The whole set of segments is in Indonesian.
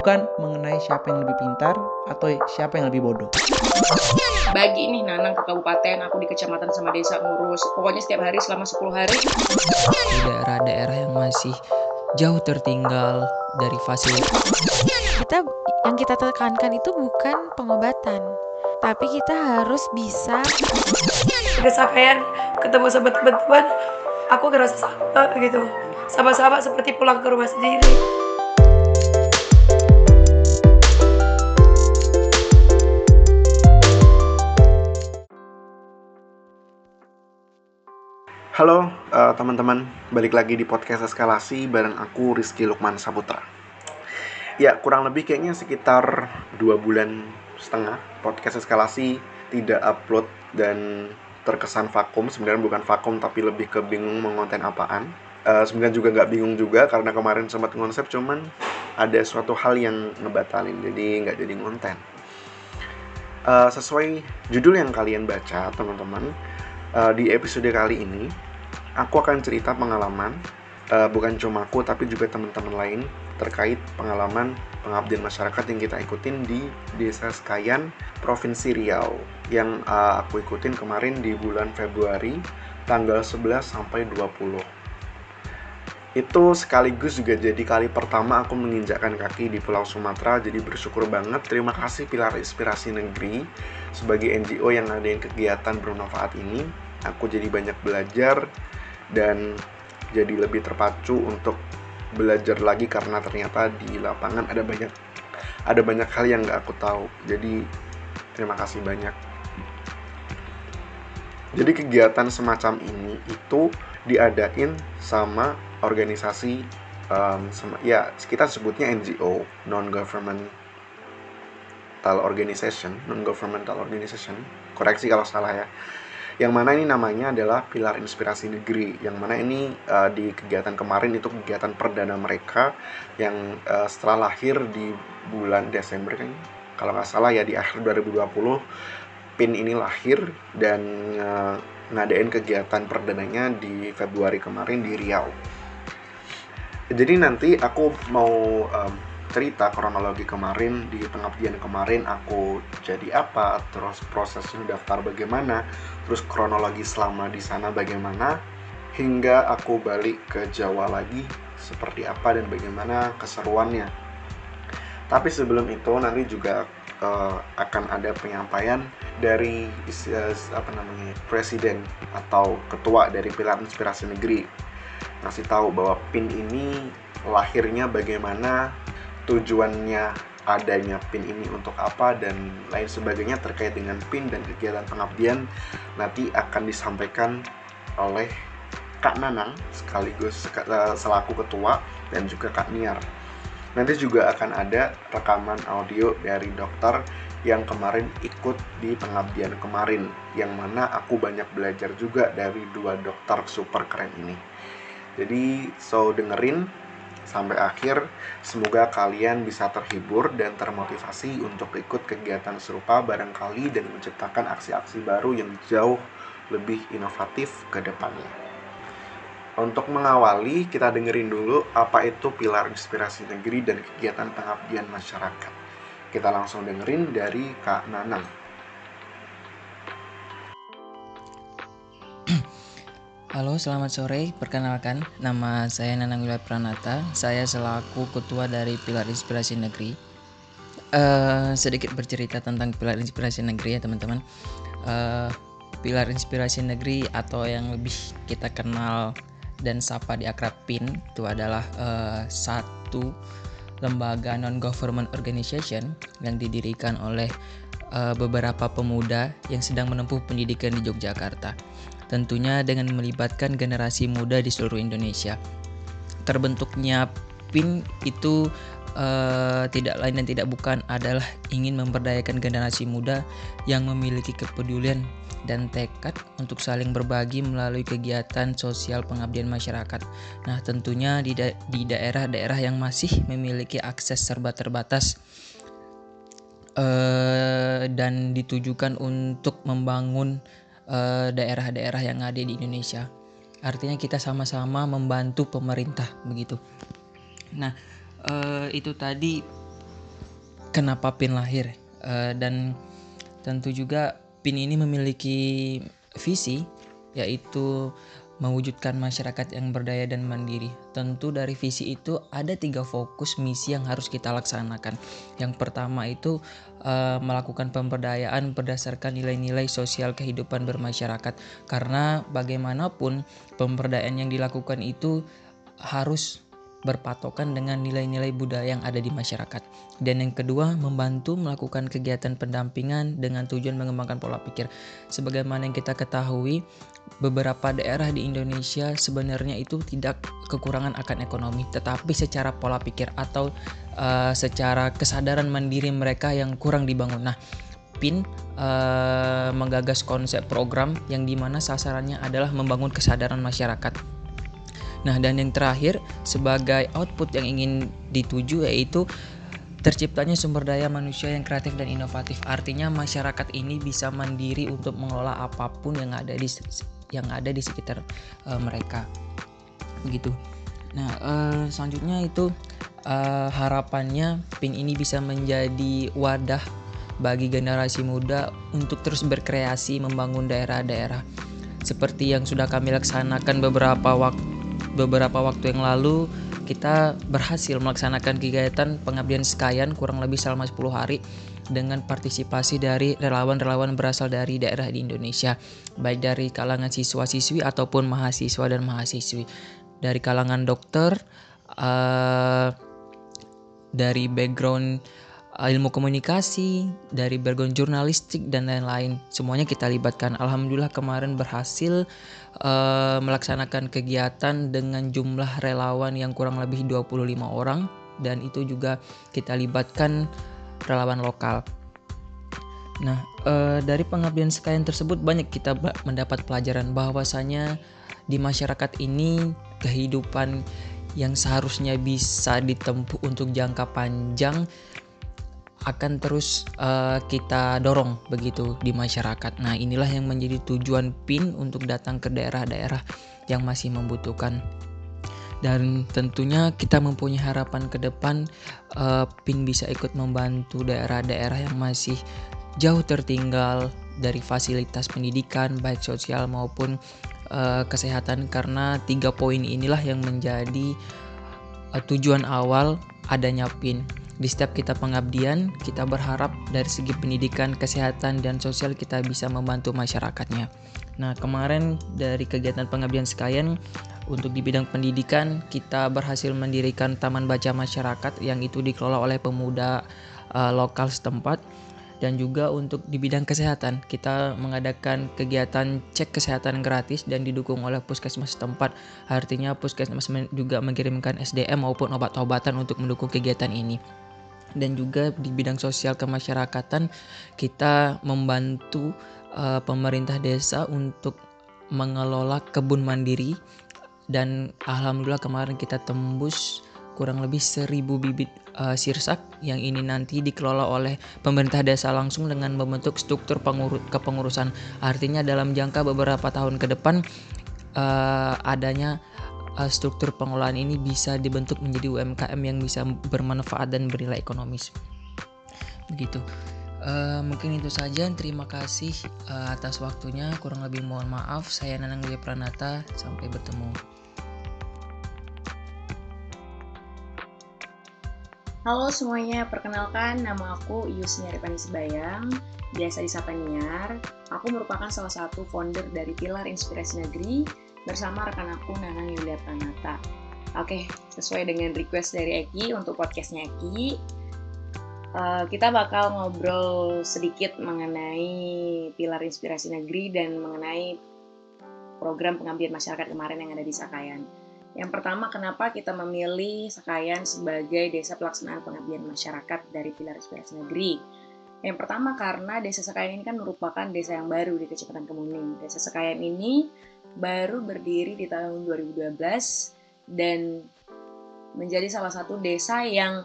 bukan mengenai siapa yang lebih pintar atau siapa yang lebih bodoh. Bagi nih Nanang ke kabupaten, aku di kecamatan sama desa ngurus. Pokoknya setiap hari selama 10 hari. Di daerah-daerah yang masih jauh tertinggal dari fasilitas. Kita yang kita tekankan itu bukan pengobatan, tapi kita harus bisa kesampaian ketemu sama teman-teman aku ngerasa sama gitu sama-sama seperti pulang ke rumah sendiri Halo uh, teman-teman, balik lagi di podcast eskalasi bareng aku Rizky Lukman Saputra. Ya kurang lebih kayaknya sekitar dua bulan setengah podcast eskalasi tidak upload dan terkesan vakum. Sebenarnya bukan vakum tapi lebih ke bingung mengonten apaan. Uh, sebenarnya juga nggak bingung juga karena kemarin sempat konsep cuman ada suatu hal yang ngebatalin jadi nggak jadi ngonten. Uh, sesuai judul yang kalian baca teman-teman uh, di episode kali ini aku akan cerita pengalaman uh, bukan cuma aku tapi juga teman-teman lain terkait pengalaman pengabdian masyarakat yang kita ikutin di Desa Sekayan, Provinsi Riau yang uh, aku ikutin kemarin di bulan Februari tanggal 11 sampai 20. Itu sekaligus juga jadi kali pertama aku menginjakkan kaki di Pulau Sumatera, jadi bersyukur banget. Terima kasih Pilar Inspirasi Negeri sebagai NGO yang ngadain kegiatan bermanfaat ini. Aku jadi banyak belajar dan jadi lebih terpacu untuk belajar lagi karena ternyata di lapangan ada banyak ada banyak hal yang nggak aku tahu. Jadi terima kasih banyak. Jadi kegiatan semacam ini itu diadain sama organisasi um, sama, ya kita sebutnya NGO non governmental organization non governmental organization. Koreksi kalau salah ya yang mana ini namanya adalah Pilar Inspirasi Negeri. Yang mana ini uh, di kegiatan kemarin itu kegiatan perdana mereka yang uh, setelah lahir di bulan Desember kan kalau nggak salah ya di akhir 2020 PIN ini lahir dan uh, ngadain kegiatan perdananya di Februari kemarin di Riau. Jadi nanti aku mau um, cerita kronologi kemarin di pengabdian kemarin aku jadi apa terus prosesnya daftar bagaimana terus kronologi selama di sana bagaimana hingga aku balik ke Jawa lagi seperti apa dan bagaimana keseruannya. Tapi sebelum itu nanti juga uh, akan ada penyampaian dari uh, apa namanya presiden atau ketua dari Pilar Inspirasi Negeri. Ngasih tahu bahwa PIN ini lahirnya bagaimana tujuannya adanya PIN ini untuk apa dan lain sebagainya terkait dengan PIN dan kegiatan pengabdian nanti akan disampaikan oleh Kak Nanang sekaligus eh, selaku ketua dan juga Kak Niar. Nanti juga akan ada rekaman audio dari dokter yang kemarin ikut di pengabdian kemarin yang mana aku banyak belajar juga dari dua dokter super keren ini. Jadi so dengerin sampai akhir. Semoga kalian bisa terhibur dan termotivasi untuk ikut kegiatan serupa barangkali dan menciptakan aksi-aksi baru yang jauh lebih inovatif ke depannya. Untuk mengawali, kita dengerin dulu apa itu pilar inspirasi negeri dan kegiatan pengabdian masyarakat. Kita langsung dengerin dari Kak Nanang. Halo, selamat sore. Perkenalkan, nama saya Nanang Wilayah Pranata. Saya selaku ketua dari Pilar Inspirasi Negeri. Uh, sedikit bercerita tentang Pilar Inspirasi Negeri ya teman-teman. Uh, Pilar Inspirasi Negeri atau yang lebih kita kenal dan sapa di akrab PIN itu adalah uh, satu lembaga non-government organization yang didirikan oleh uh, beberapa pemuda yang sedang menempuh pendidikan di Yogyakarta tentunya dengan melibatkan generasi muda di seluruh Indonesia. Terbentuknya PIN itu uh, tidak lain dan tidak bukan adalah ingin memberdayakan generasi muda yang memiliki kepedulian dan tekad untuk saling berbagi melalui kegiatan sosial pengabdian masyarakat. Nah, tentunya di da di daerah-daerah yang masih memiliki akses serba terbatas uh, dan ditujukan untuk membangun daerah-daerah uh, yang ada di Indonesia. Artinya kita sama-sama membantu pemerintah begitu. Nah, eh, itu tadi kenapa PIN lahir Eh, dan tentu juga PIN ini memiliki visi yaitu mewujudkan masyarakat yang berdaya dan mandiri. Tentu dari visi itu ada tiga fokus misi yang harus kita laksanakan. Yang pertama itu eh, melakukan pemberdayaan berdasarkan nilai-nilai sosial kehidupan bermasyarakat. Karena bagaimanapun pemberdayaan yang dilakukan itu harus berpatokan dengan nilai-nilai budaya yang ada di masyarakat. Dan yang kedua, membantu melakukan kegiatan pendampingan dengan tujuan mengembangkan pola pikir. Sebagaimana yang kita ketahui, beberapa daerah di Indonesia sebenarnya itu tidak kekurangan akan ekonomi, tetapi secara pola pikir atau uh, secara kesadaran mandiri mereka yang kurang dibangun. Nah, PIN uh, menggagas konsep program yang di mana sasarannya adalah membangun kesadaran masyarakat Nah, dan yang terakhir sebagai output yang ingin dituju yaitu terciptanya sumber daya manusia yang kreatif dan inovatif. Artinya masyarakat ini bisa mandiri untuk mengelola apa pun yang ada di yang ada di sekitar uh, mereka. Begitu. Nah, uh, selanjutnya itu uh, harapannya PIN ini bisa menjadi wadah bagi generasi muda untuk terus berkreasi membangun daerah-daerah seperti yang sudah kami laksanakan beberapa waktu beberapa waktu yang lalu kita berhasil melaksanakan kegiatan pengabdian sekayan kurang lebih selama 10 hari dengan partisipasi dari relawan-relawan berasal dari daerah di Indonesia baik dari kalangan siswa-siswi ataupun mahasiswa dan mahasiswi dari kalangan dokter uh, dari background Eh, ilmu komunikasi, dari background jurnalistik dan lain-lain. Semuanya kita libatkan. Alhamdulillah kemarin berhasil uh, melaksanakan kegiatan dengan jumlah relawan yang kurang lebih 25 orang dan itu juga kita libatkan relawan lokal. Nah, uh, dari pengabdian sekalian tersebut banyak kita mendapat pelajaran bahwasanya di masyarakat ini kehidupan yang seharusnya bisa ditempuh untuk jangka panjang akan terus uh, kita dorong begitu di masyarakat. Nah, inilah yang menjadi tujuan PIN untuk datang ke daerah-daerah yang masih membutuhkan. Dan tentunya kita mempunyai harapan ke depan uh, PIN bisa ikut membantu daerah-daerah yang masih jauh tertinggal dari fasilitas pendidikan baik sosial maupun uh, kesehatan karena tiga poin inilah yang menjadi uh, tujuan awal adanya PIN di setiap kita pengabdian, kita berharap dari segi pendidikan, kesehatan, dan sosial kita bisa membantu masyarakatnya. Nah, kemarin dari kegiatan pengabdian sekalian, untuk di bidang pendidikan, kita berhasil mendirikan Taman Baca Masyarakat yang itu dikelola oleh pemuda uh, lokal setempat. Dan juga untuk di bidang kesehatan, kita mengadakan kegiatan cek kesehatan gratis dan didukung oleh puskesmas setempat. Artinya puskesmas juga mengirimkan SDM maupun obat-obatan untuk mendukung kegiatan ini dan juga di bidang sosial kemasyarakatan kita membantu uh, pemerintah desa untuk mengelola kebun mandiri dan alhamdulillah kemarin kita tembus kurang lebih seribu bibit uh, sirsak yang ini nanti dikelola oleh pemerintah desa langsung dengan membentuk struktur pengurut kepengurusan artinya dalam jangka beberapa tahun ke depan uh, adanya uh, struktur pengelolaan ini bisa dibentuk menjadi UMKM yang bisa bermanfaat dan bernilai ekonomis. Begitu. Uh, mungkin itu saja. Terima kasih uh, atas waktunya. Kurang lebih mohon maaf. Saya Nanang Lia Pranata. Sampai bertemu. Halo semuanya, perkenalkan nama aku Yusni Arifani Sebayang, biasa disapa Niar. Aku merupakan salah satu founder dari Pilar Inspirasi Negeri bersama rekan aku Nanang Yulia Pranata. Oke, sesuai dengan request dari Eki untuk podcastnya Eki, uh, kita bakal ngobrol sedikit mengenai pilar inspirasi negeri dan mengenai program pengabdian masyarakat kemarin yang ada di Sakayan. Yang pertama, kenapa kita memilih Sakayan sebagai desa pelaksanaan pengabdian masyarakat dari pilar inspirasi negeri? Yang pertama karena desa Sakayan ini kan merupakan desa yang baru di Kecamatan Kemuning. Desa Sakayan ini baru berdiri di tahun 2012 dan menjadi salah satu desa yang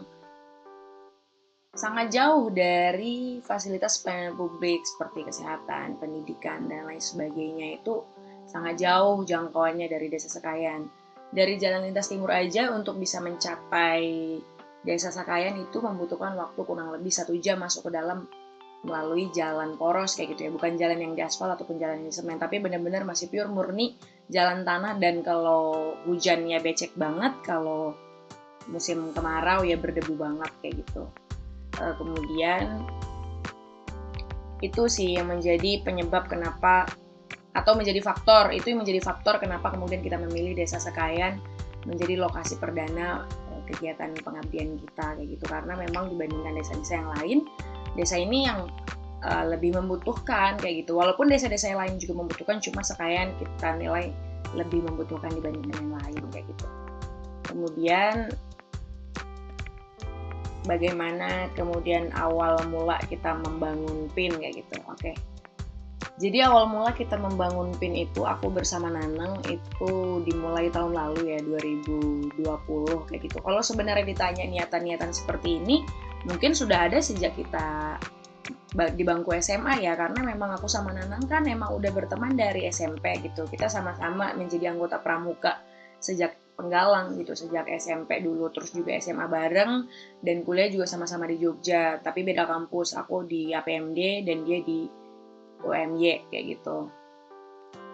sangat jauh dari fasilitas pelayanan publik seperti kesehatan, pendidikan, dan lain sebagainya. Itu sangat jauh jangkauannya dari desa Sekayan. Dari jalan lintas timur aja untuk bisa mencapai Desa Sakayan itu membutuhkan waktu kurang lebih satu jam masuk ke dalam melalui jalan poros kayak gitu ya. Bukan jalan yang diaspal ataupun jalan yang semen tapi benar-benar masih pure murni jalan tanah. Dan kalau hujannya becek banget kalau musim kemarau ya berdebu banget kayak gitu uh, kemudian itu sih yang menjadi penyebab kenapa atau menjadi faktor itu yang menjadi faktor kenapa kemudian kita memilih desa Sekayan menjadi lokasi perdana uh, kegiatan pengabdian kita kayak gitu karena memang dibandingkan desa-desa yang lain desa ini yang uh, lebih membutuhkan kayak gitu. Walaupun desa-desa yang lain juga membutuhkan, cuma sekalian kita nilai lebih membutuhkan dibandingkan yang lain kayak gitu. Kemudian bagaimana kemudian awal mula kita membangun PIN kayak gitu. Oke. Okay. Jadi awal mula kita membangun PIN itu aku bersama Nanang itu dimulai tahun lalu ya 2020 kayak gitu. Kalau sebenarnya ditanya niatan-niatan seperti ini, mungkin sudah ada sejak kita di bangku SMA ya karena memang aku sama Nanang kan emang udah berteman dari SMP gitu kita sama-sama menjadi anggota pramuka sejak penggalang gitu sejak SMP dulu terus juga SMA bareng dan kuliah juga sama-sama di Jogja tapi beda kampus. Aku di APMD dan dia di UMY kayak gitu.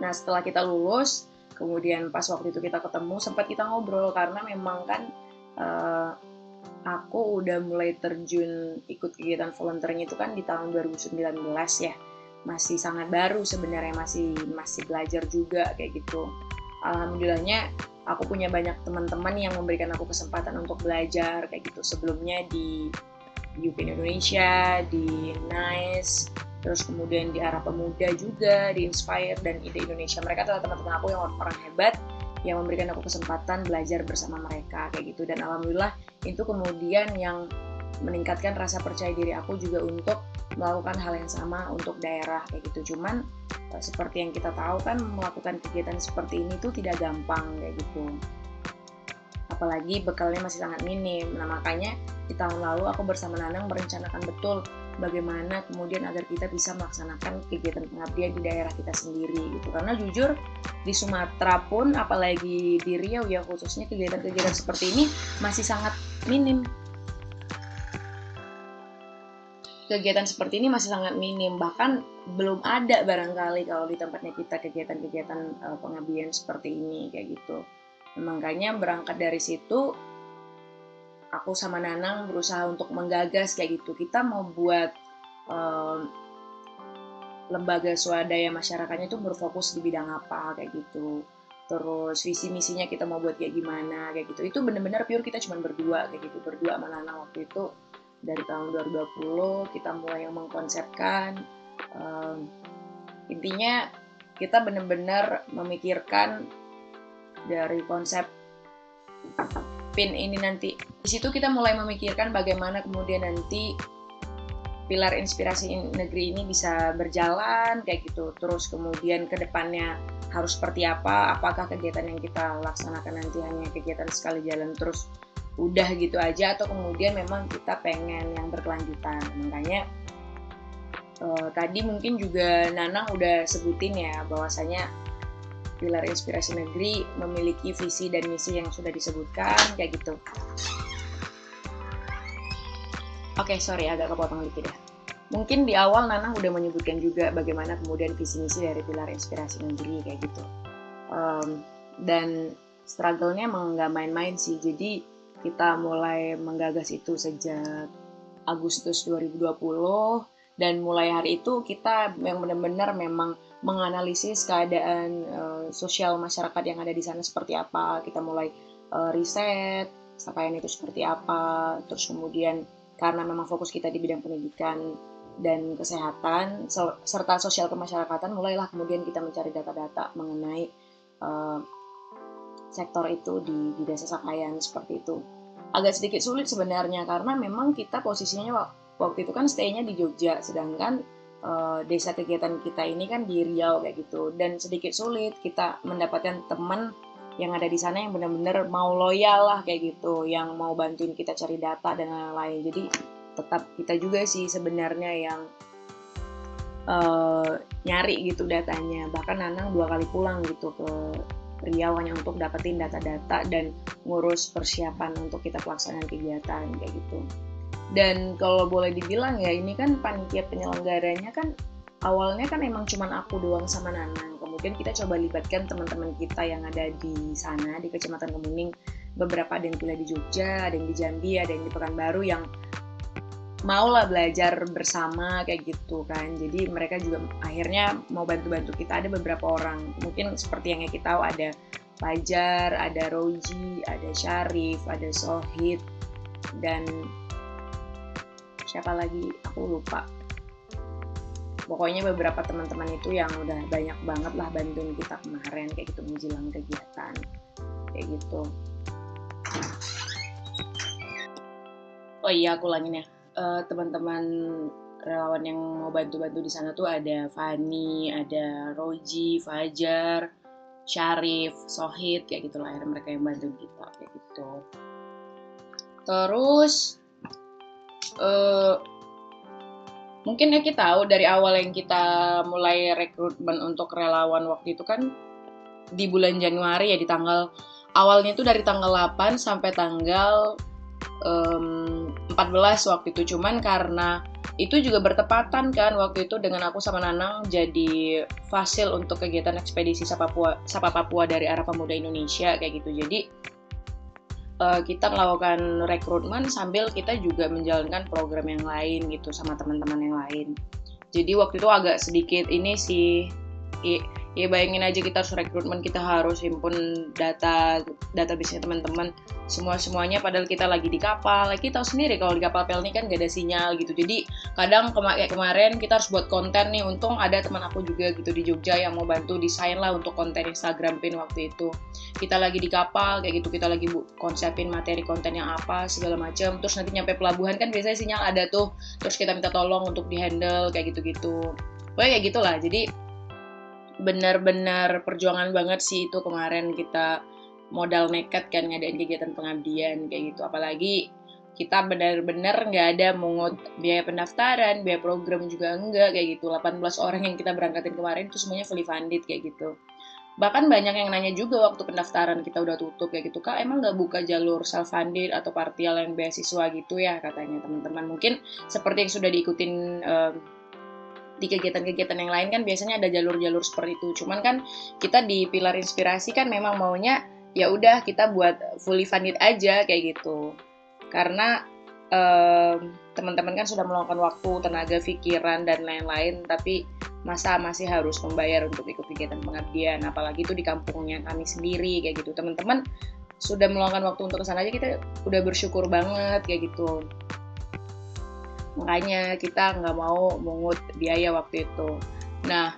Nah setelah kita lulus kemudian pas waktu itu kita ketemu sempat kita ngobrol karena memang kan uh, aku udah mulai terjun ikut kegiatan volunteering itu kan di tahun 2019 ya. Masih sangat baru sebenarnya masih masih belajar juga kayak gitu. Alhamdulillahnya aku punya banyak teman-teman yang memberikan aku kesempatan untuk belajar kayak gitu. Sebelumnya di UP Indonesia di Nice terus kemudian di arah pemuda juga di Inspire dan Ide Indonesia. Mereka adalah teman-teman aku yang orang hebat yang memberikan aku kesempatan belajar bersama mereka kayak gitu. Dan alhamdulillah itu kemudian yang meningkatkan rasa percaya diri aku juga untuk melakukan hal yang sama untuk daerah kayak gitu. Cuman eh, seperti yang kita tahu kan melakukan kegiatan seperti ini tuh tidak gampang kayak gitu. Apalagi bekalnya masih sangat minim. Nah makanya di tahun lalu aku bersama Nanang merencanakan betul bagaimana kemudian agar kita bisa melaksanakan kegiatan pengabdian di daerah kita sendiri gitu. Karena jujur di Sumatera pun apalagi di Riau ya khususnya kegiatan-kegiatan seperti ini masih sangat minim kegiatan seperti ini masih sangat minim. Bahkan belum ada barangkali kalau di tempatnya kita kegiatan-kegiatan uh, pengabdian seperti ini kayak gitu. Makanya berangkat dari situ aku sama Nanang berusaha untuk menggagas kayak gitu. Kita mau buat um, lembaga swadaya masyarakatnya itu berfokus di bidang apa kayak gitu. Terus visi misinya kita mau buat kayak gimana kayak gitu. Itu bener-bener pure kita cuma berdua kayak gitu. Berdua sama Nanang waktu itu dari tahun 2020 kita mulai yang mengkonsepkan um, intinya kita bener-bener memikirkan dari konsep pin ini nanti. Di situ kita mulai memikirkan bagaimana kemudian nanti pilar inspirasi negeri ini bisa berjalan kayak gitu. Terus kemudian ke depannya harus seperti apa? Apakah kegiatan yang kita laksanakan nanti hanya kegiatan sekali jalan terus udah gitu aja atau kemudian memang kita pengen yang berkelanjutan. Makanya uh, tadi mungkin juga Nanang udah sebutin ya bahwasanya Pilar Inspirasi Negeri memiliki visi dan misi yang sudah disebutkan kayak gitu. Oke, okay, sorry agak kepotong dikit ya. Mungkin di awal Nanang udah menyebutkan juga bagaimana kemudian visi misi dari Pilar Inspirasi Negeri kayak gitu. Um, dan struggle-nya emang nggak main-main sih. Jadi kita mulai menggagas itu sejak Agustus 2020 dan mulai hari itu kita yang benar-benar memang menganalisis keadaan uh, sosial masyarakat yang ada di sana seperti apa. Kita mulai uh, riset capaian itu seperti apa terus kemudian karena memang fokus kita di bidang pendidikan dan kesehatan serta sosial kemasyarakatan mulailah kemudian kita mencari data-data mengenai uh, sektor itu di, di desa Sakayan seperti itu. Agak sedikit sulit sebenarnya karena memang kita posisinya waktu itu kan stay-nya di Jogja sedangkan uh, desa kegiatan kita ini kan di Riau kayak gitu. Dan sedikit sulit kita mendapatkan teman yang ada di sana yang benar-benar mau loyal lah kayak gitu. Yang mau bantuin kita cari data dan lain-lain. Jadi tetap kita juga sih sebenarnya yang uh, nyari gitu datanya. Bahkan Nanang dua kali pulang gitu ke Riau hanya untuk dapetin data-data dan ngurus persiapan untuk kita pelaksanaan kegiatan kayak gitu. Dan kalau boleh dibilang ya ini kan panitia penyelenggaranya kan awalnya kan emang cuman aku doang sama Nanang. Kemudian kita coba libatkan teman-teman kita yang ada di sana di Kecamatan Kemuning. Beberapa ada yang kuliah di Jogja, ada yang di Jambi, ada yang di Pekanbaru yang mau lah belajar bersama kayak gitu kan. Jadi mereka juga akhirnya mau bantu-bantu kita. Ada beberapa orang. Mungkin seperti yang kita tahu ada Fajar, ada Roji, ada Syarif, ada Sohid dan siapa lagi? Aku lupa. Pokoknya beberapa teman-teman itu yang udah banyak banget lah bantuin kita kemarin kayak gitu menjelang kegiatan kayak gitu. Oh iya aku ulangin ya uh, teman-teman relawan yang mau bantu-bantu di sana tuh ada Fani, ada Roji, Fajar, Syarif, Sohid, kayak gitu lah mereka yang bantu kita kayak gitu. Terus uh, mungkin ya kita tahu dari awal yang kita mulai rekrutmen untuk relawan waktu itu kan di bulan Januari ya di tanggal awalnya itu dari tanggal 8 sampai tanggal um, 14 waktu itu. Cuman karena itu juga bertepatan kan waktu itu dengan aku sama Nanang jadi fasil untuk kegiatan ekspedisi Sapa Papua, Sapa Papua dari arah pemuda Indonesia kayak gitu. Jadi uh, kita melakukan rekrutmen sambil kita juga menjalankan program yang lain gitu sama teman-teman yang lain. Jadi waktu itu agak sedikit ini sih ya bayangin aja kita harus rekrutmen kita harus himpun data database teman-teman. Semua semuanya padahal kita lagi di kapal. Lagi tahu sendiri kalau di kapal pel ini kan gak ada sinyal gitu. Jadi kadang kema kayak kemarin kita harus buat konten nih. Untung ada teman aku juga gitu di Jogja yang mau bantu desain lah untuk konten Instagram pin waktu itu. Kita lagi di kapal kayak gitu. Kita lagi bu konsepin materi konten yang apa segala macam terus nanti nyampe pelabuhan kan biasanya sinyal ada tuh. Terus kita minta tolong untuk di handle kayak gitu-gitu. Pokoknya kayak gitulah. Jadi benar-benar perjuangan banget sih itu kemarin kita modal nekat kan ngadain kegiatan pengabdian kayak gitu. Apalagi kita benar-benar nggak ada mungut biaya pendaftaran biaya program juga enggak kayak gitu. 18 orang yang kita berangkatin kemarin itu semuanya fully funded kayak gitu. Bahkan banyak yang nanya juga waktu pendaftaran kita udah tutup kayak gitu. Kak emang nggak buka jalur self funded atau partial yang beasiswa gitu ya? katanya teman-teman. Mungkin seperti yang sudah diikutin uh, di kegiatan-kegiatan yang lain kan biasanya ada jalur-jalur seperti itu. Cuman kan kita di pilar inspirasi kan memang maunya ya udah kita buat fully funded aja kayak gitu. Karena teman teman-teman kan sudah meluangkan waktu, tenaga, pikiran dan lain-lain, tapi masa masih harus membayar untuk ikut kegiatan pengabdian, apalagi itu di kampungnya kami sendiri kayak gitu. Teman-teman sudah meluangkan waktu untuk ke sana aja kita udah bersyukur banget kayak gitu makanya kita nggak mau mungut biaya waktu itu. Nah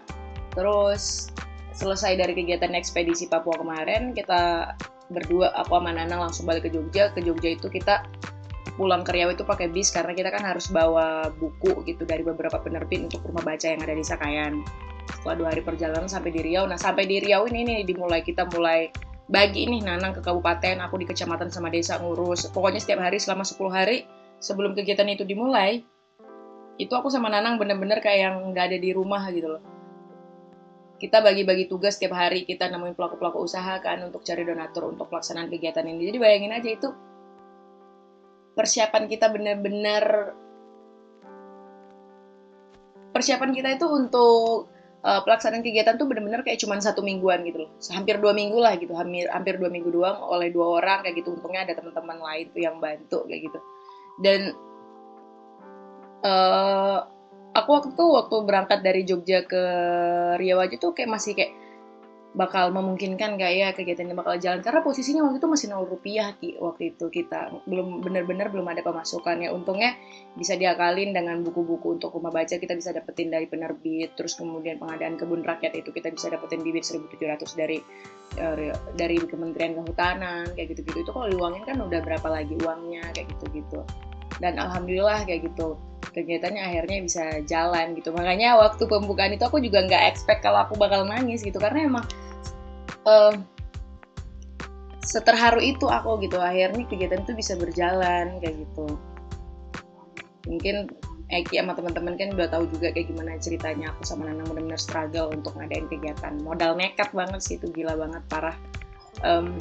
terus selesai dari kegiatan ekspedisi Papua kemarin kita berdua aku sama Nana langsung balik ke Jogja. Ke Jogja itu kita pulang ke Riau itu pakai bis karena kita kan harus bawa buku gitu dari beberapa penerbit untuk rumah baca yang ada di Sakayan. Setelah dua hari perjalanan sampai di Riau. Nah sampai di Riau ini nih dimulai kita mulai bagi ini Nanang ke kabupaten aku di kecamatan sama desa ngurus. Pokoknya setiap hari selama 10 hari sebelum kegiatan itu dimulai, itu aku sama Nanang bener-bener kayak yang nggak ada di rumah gitu loh. Kita bagi-bagi tugas setiap hari, kita nemuin pelaku-pelaku usaha kan untuk cari donatur untuk pelaksanaan kegiatan ini. Jadi bayangin aja itu persiapan kita bener-bener persiapan kita itu untuk uh, pelaksanaan kegiatan tuh bener-bener kayak cuma satu mingguan gitu loh hampir dua minggu lah gitu hampir hampir dua minggu doang oleh dua orang kayak gitu untungnya ada teman-teman lain tuh yang bantu kayak gitu dan uh, aku waktu itu waktu berangkat dari Jogja ke Riau aja tuh kayak masih kayak bakal memungkinkan gak ya kegiatannya bakal jalan? Karena posisinya waktu itu masih nol rupiah ki waktu itu kita belum benar-benar belum ada pemasukan ya untungnya bisa diakalin dengan buku-buku untuk rumah baca kita bisa dapetin dari penerbit terus kemudian pengadaan kebun rakyat itu kita bisa dapetin bibit 1700 dari uh, dari Kementerian Kehutanan kayak gitu-gitu. Itu kalau diuangin kan udah berapa lagi uangnya kayak gitu-gitu dan alhamdulillah kayak gitu. Kegiatannya akhirnya bisa jalan gitu. Makanya waktu pembukaan itu aku juga nggak expect kalau aku bakal nangis gitu. Karena emang uh, seterharu itu aku gitu. Akhirnya kegiatan itu bisa berjalan kayak gitu. Mungkin Eki sama teman-teman kan udah tahu juga kayak gimana ceritanya aku sama Nanang benar-benar struggle untuk ngadain kegiatan. Modal nekat banget sih itu gila banget parah. Um,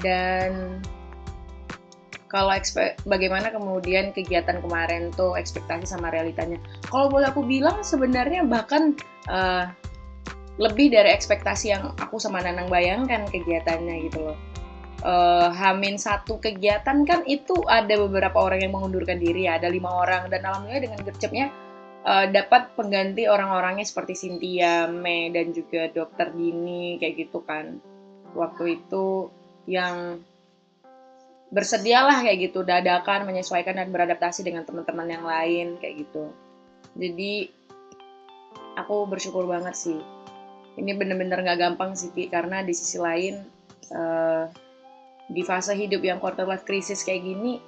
dan kalau bagaimana kemudian kegiatan kemarin tuh ekspektasi sama realitanya? Kalau boleh aku bilang sebenarnya bahkan uh, lebih dari ekspektasi yang aku sama Nanang bayangkan kegiatannya gitu loh. Uh, Hamin satu kegiatan kan itu ada beberapa orang yang mengundurkan diri ada lima orang. Dan alhamdulillah dengan gercepnya uh, dapat pengganti orang-orangnya seperti Cynthia, Mei dan juga Dokter Dini kayak gitu kan. Waktu itu yang bersedialah kayak gitu dadakan menyesuaikan dan beradaptasi dengan teman-teman yang lain kayak gitu. Jadi aku bersyukur banget sih. Ini bener-bener gak gampang sih karena di sisi lain uh, di fase hidup yang quarter life crisis kayak gini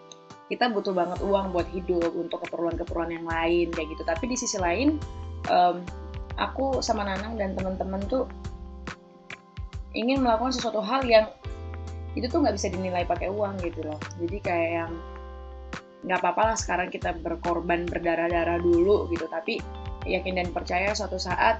kita butuh banget uang buat hidup untuk keperluan-keperluan yang lain kayak gitu tapi di sisi lain um, aku sama Nanang dan teman-teman tuh ingin melakukan sesuatu hal yang itu tuh nggak bisa dinilai pakai uang gitu loh. Jadi kayak yang nggak apa-apa lah sekarang kita berkorban berdarah-darah dulu gitu. Tapi yakin dan percaya suatu saat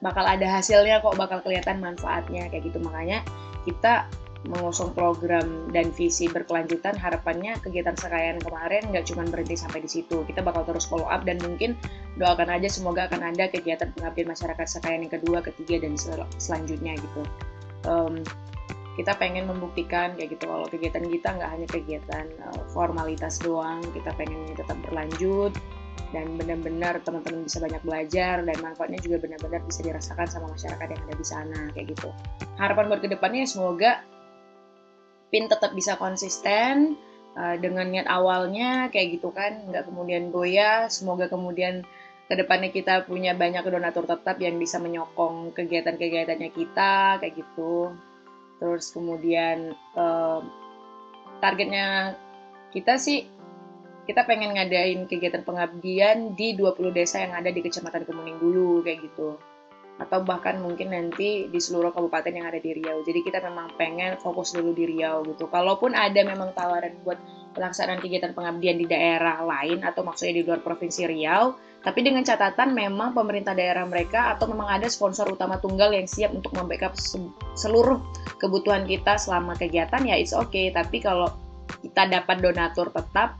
bakal ada hasilnya kok bakal kelihatan manfaatnya kayak gitu. Makanya kita mengusung program dan visi berkelanjutan harapannya kegiatan sekalian kemarin nggak cuma berhenti sampai di situ. Kita bakal terus follow up dan mungkin doakan aja semoga akan ada kegiatan pengabdian masyarakat sekalian yang kedua ketiga dan sel selanjutnya gitu. Um, kita pengen membuktikan kayak gitu kalau kegiatan kita nggak hanya kegiatan uh, formalitas doang kita pengen tetap berlanjut dan benar-benar teman-teman bisa banyak belajar dan manfaatnya juga benar-benar bisa dirasakan sama masyarakat yang ada di sana kayak gitu harapan buat ke depannya semoga Pin tetap bisa konsisten uh, dengan niat awalnya kayak gitu kan, nggak kemudian goyah. Semoga kemudian ke depannya kita punya banyak donatur tetap yang bisa menyokong kegiatan-kegiatannya kita kayak gitu. Terus kemudian uh, targetnya kita sih kita pengen ngadain kegiatan pengabdian di 20 desa yang ada di Kecamatan Kemuning dulu kayak gitu atau bahkan mungkin nanti di seluruh kabupaten yang ada di Riau. Jadi kita memang pengen fokus dulu di Riau gitu. Kalaupun ada memang tawaran buat pelaksanaan kegiatan pengabdian di daerah lain atau maksudnya di luar provinsi Riau, tapi dengan catatan memang pemerintah daerah mereka atau memang ada sponsor utama tunggal yang siap untuk membackup seluruh kebutuhan kita selama kegiatan ya it's okay. Tapi kalau kita dapat donatur tetap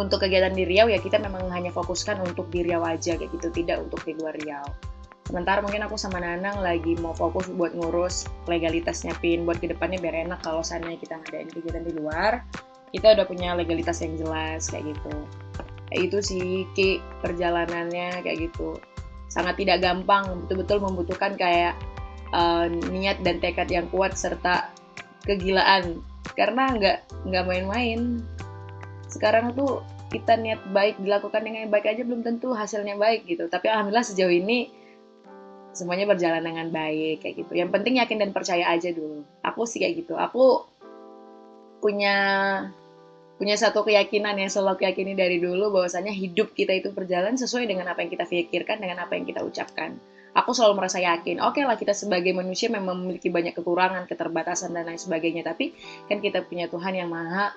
untuk kegiatan di Riau ya kita memang hanya fokuskan untuk di Riau aja kayak gitu, tidak untuk di luar Riau. Sementara mungkin aku sama Nanang lagi mau fokus buat ngurus legalitasnya PIN buat ke depannya biar enak kalau sana kita ngadain kegiatan di luar, kita udah punya legalitas yang jelas kayak gitu. Itu sih Ki perjalanannya kayak gitu. Sangat tidak gampang, betul-betul membutuhkan kayak uh, niat dan tekad yang kuat serta kegilaan karena nggak nggak main-main. Sekarang tuh kita niat baik dilakukan dengan baik aja belum tentu hasilnya baik gitu. Tapi alhamdulillah sejauh ini semuanya berjalan dengan baik kayak gitu. Yang penting yakin dan percaya aja dulu. Aku sih kayak gitu. Aku punya punya satu keyakinan yang selalu aku yakini dari dulu bahwasanya hidup kita itu berjalan sesuai dengan apa yang kita pikirkan dengan apa yang kita ucapkan. Aku selalu merasa yakin, oke okay lah kita sebagai manusia memang memiliki banyak kekurangan, keterbatasan dan lain sebagainya, tapi kan kita punya Tuhan yang maha,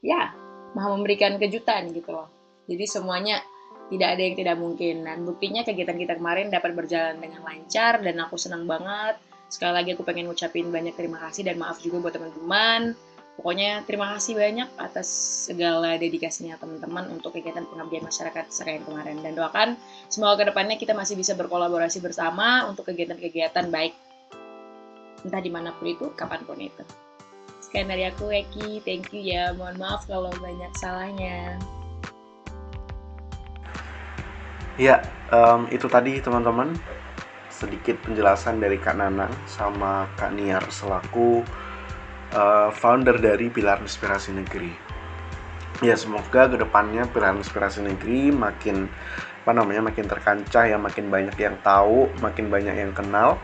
ya, maha memberikan kejutan gitu loh. Jadi semuanya tidak ada yang tidak mungkin. Dan buktinya kegiatan kita kemarin dapat berjalan dengan lancar dan aku senang banget. Sekali lagi aku pengen ngucapin banyak terima kasih dan maaf juga buat teman-teman. Pokoknya terima kasih banyak atas segala dedikasinya teman-teman untuk kegiatan pengabdian masyarakat sekalian kemarin. Dan doakan semoga ke depannya kita masih bisa berkolaborasi bersama untuk kegiatan-kegiatan baik. Entah di mana pun itu, kapan pun itu. Sekian dari aku, Eki. Thank you ya. Mohon maaf kalau banyak salahnya. Ya, um, itu tadi teman-teman sedikit penjelasan dari Kak Nanang sama Kak Niar selaku uh, founder dari Pilar Inspirasi Negeri. Ya, semoga ke depannya Pilar Inspirasi Negeri makin apa namanya makin terkancah ya, makin banyak yang tahu, makin banyak yang kenal,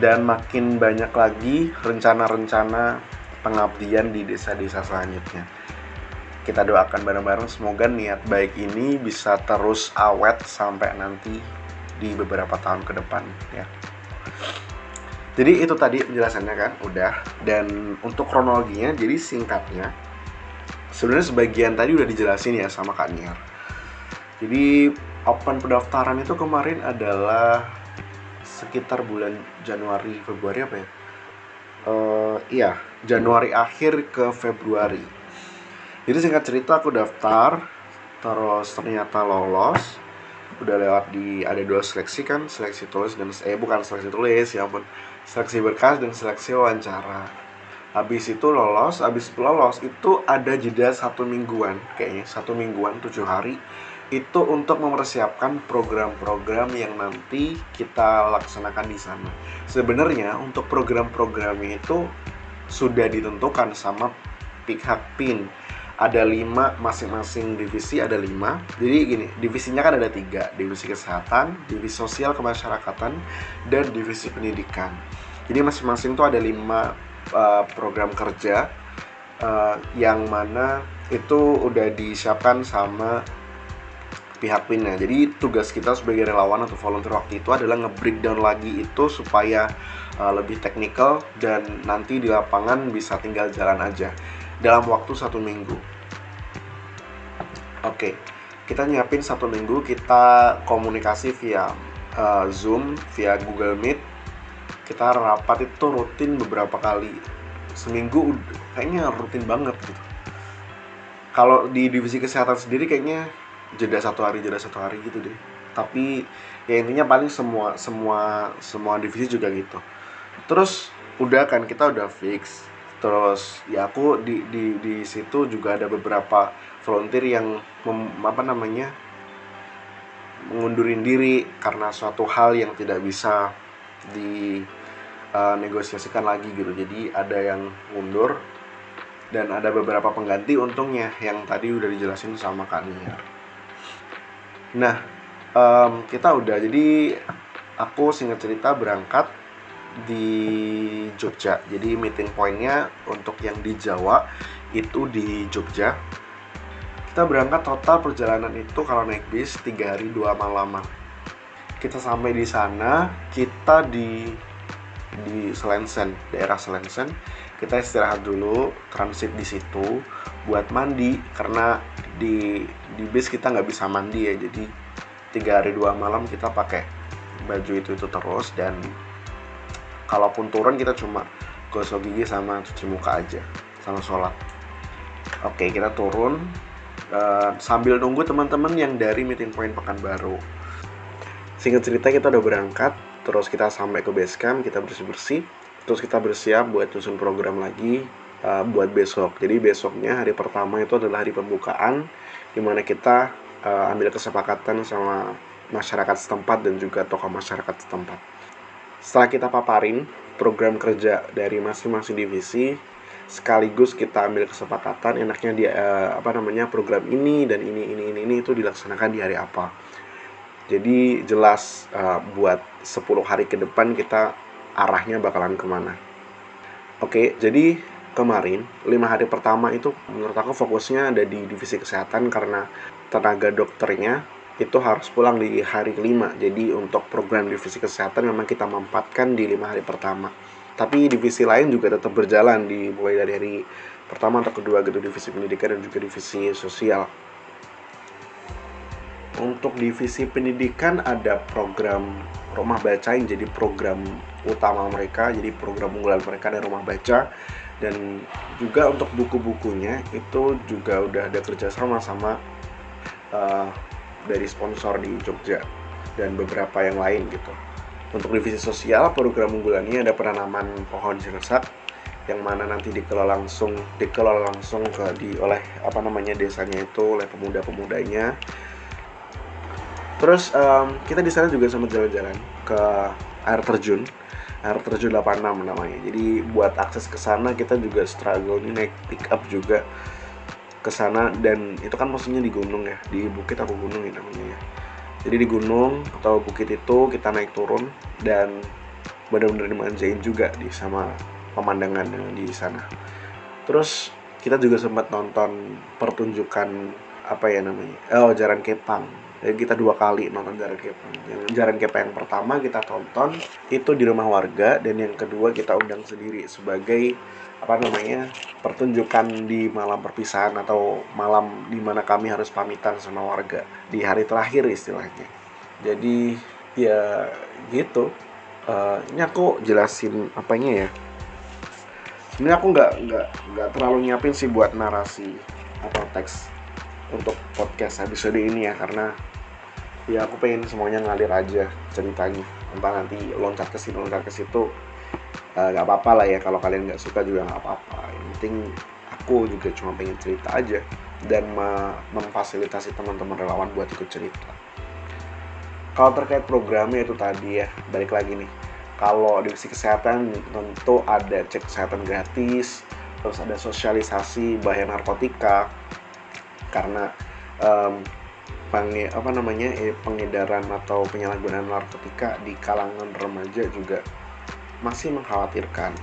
dan makin banyak lagi rencana-rencana pengabdian di desa-desa selanjutnya kita doakan bareng-bareng semoga niat baik ini bisa terus awet sampai nanti di beberapa tahun ke depan ya. Jadi itu tadi penjelasannya kan udah dan untuk kronologinya jadi singkatnya sebenarnya sebagian tadi udah dijelasin ya sama Kak Niar. Jadi open pendaftaran itu kemarin adalah sekitar bulan Januari Februari apa ya? Uh, iya Januari akhir ke Februari. Jadi singkat cerita aku daftar, terus ternyata lolos. Udah lewat di ada dua seleksi kan, seleksi tulis dan eh bukan seleksi tulis ya ampun, seleksi berkas dan seleksi wawancara. Habis itu lolos, habis lolos itu ada jeda satu mingguan kayaknya satu mingguan tujuh hari itu untuk mempersiapkan program-program yang nanti kita laksanakan di sana. Sebenarnya untuk program-programnya itu sudah ditentukan sama pihak PIN. Ada lima masing-masing divisi ada lima. Jadi gini, divisinya kan ada tiga, divisi kesehatan, divisi sosial kemasyarakatan, dan divisi pendidikan. Jadi masing-masing itu ada lima uh, program kerja uh, yang mana itu udah disiapkan sama pihak pinnya. Jadi tugas kita sebagai relawan atau volunteer waktu itu adalah nge-breakdown lagi itu supaya uh, lebih teknikal dan nanti di lapangan bisa tinggal jalan aja dalam waktu satu minggu. Oke, kita nyiapin satu minggu kita komunikasi via uh, Zoom, via Google Meet. Kita rapat itu rutin beberapa kali seminggu kayaknya rutin banget gitu. Kalau di divisi kesehatan sendiri kayaknya jeda satu hari jeda satu hari gitu deh tapi ya intinya paling semua semua semua divisi juga gitu terus udah kan kita udah fix terus ya aku di di di situ juga ada beberapa volunteer yang mem, apa namanya mengundurin diri karena suatu hal yang tidak bisa di uh, negosiasikan lagi gitu. Jadi ada yang mundur dan ada beberapa pengganti untungnya yang tadi udah dijelasin sama Kak Niar. Nah, um, kita udah. Jadi aku singkat cerita berangkat di Jogja. Jadi meeting pointnya untuk yang di Jawa itu di Jogja. Kita berangkat total perjalanan itu kalau naik bis 3 hari 2 malam. Kita sampai di sana, kita di di Selensen, daerah Selensen. Kita istirahat dulu, transit di situ buat mandi karena di di bis kita nggak bisa mandi ya jadi tiga hari dua malam kita pakai baju itu itu terus dan kalaupun turun kita cuma gosok gigi sama cuci muka aja sama sholat. Oke kita turun uh, sambil nunggu teman-teman yang dari meeting point Pekanbaru. Singkat cerita kita udah berangkat terus kita sampai ke base camp kita bersih bersih terus kita bersiap buat susun program lagi uh, buat besok. Jadi besoknya hari pertama itu adalah hari pembukaan di mana kita uh, ambil kesepakatan sama masyarakat setempat dan juga tokoh masyarakat setempat. Setelah kita paparin program kerja dari masing-masing divisi, sekaligus kita ambil kesepakatan enaknya dia uh, apa namanya program ini dan ini ini ini ini itu dilaksanakan di hari apa. Jadi jelas uh, buat 10 hari ke depan kita arahnya bakalan ke mana. Oke, jadi kemarin lima hari pertama itu menurut aku fokusnya ada di divisi kesehatan karena tenaga dokternya itu harus pulang di hari kelima. Jadi untuk program divisi kesehatan memang kita mampatkan di lima hari pertama. Tapi divisi lain juga tetap berjalan di mulai dari hari pertama atau kedua gitu divisi pendidikan dan juga divisi sosial. Untuk divisi pendidikan ada program rumah baca yang jadi program utama mereka jadi program unggulan mereka dari rumah baca. Dan juga untuk buku-bukunya itu juga udah ada kerjasama sama uh, dari sponsor di Jogja dan beberapa yang lain gitu. Untuk divisi sosial program unggulannya ada penanaman pohon sirsak yang mana nanti dikelola langsung dikelola langsung ke di oleh apa namanya desanya itu oleh pemuda-pemudanya. Terus um, kita di sana juga sempat jalan-jalan ke air terjun air terjun 86 namanya jadi buat akses ke sana kita juga struggle ini naik pick up juga ke sana dan itu kan maksudnya di gunung ya di bukit atau gunung ya namanya ya. Jadi di gunung atau bukit itu kita naik turun dan benar-benar dimanjain juga di sama pemandangan di sana. Terus kita juga sempat nonton pertunjukan apa ya namanya oh jaran kepang. Jadi kita dua kali nonton Jaran Kepa. Yang Jaran Kepa yang pertama kita tonton itu di rumah warga dan yang kedua kita undang sendiri sebagai apa namanya pertunjukan di malam perpisahan atau malam di mana kami harus pamitan sama warga di hari terakhir istilahnya. Jadi ya gitu. Uh, ini aku jelasin apanya ya? Sebenarnya aku nggak nggak nggak terlalu nyiapin sih buat narasi atau teks untuk podcast episode ini ya karena ya aku pengen semuanya ngalir aja ceritanya. Entah nanti loncat ke sini loncat ke situ uh, nggak apa-apa lah ya kalau kalian nggak suka juga nggak apa-apa. Yang penting aku juga cuma pengen cerita aja dan memfasilitasi teman-teman relawan buat ikut cerita. Kalau terkait programnya itu tadi ya balik lagi nih. Kalau divisi kesehatan tentu ada cek kesehatan gratis terus ada sosialisasi bahaya narkotika. Karena um, pange, apa namanya eh, pengedaran atau penyalahgunaan narkotika di kalangan remaja juga masih mengkhawatirkan.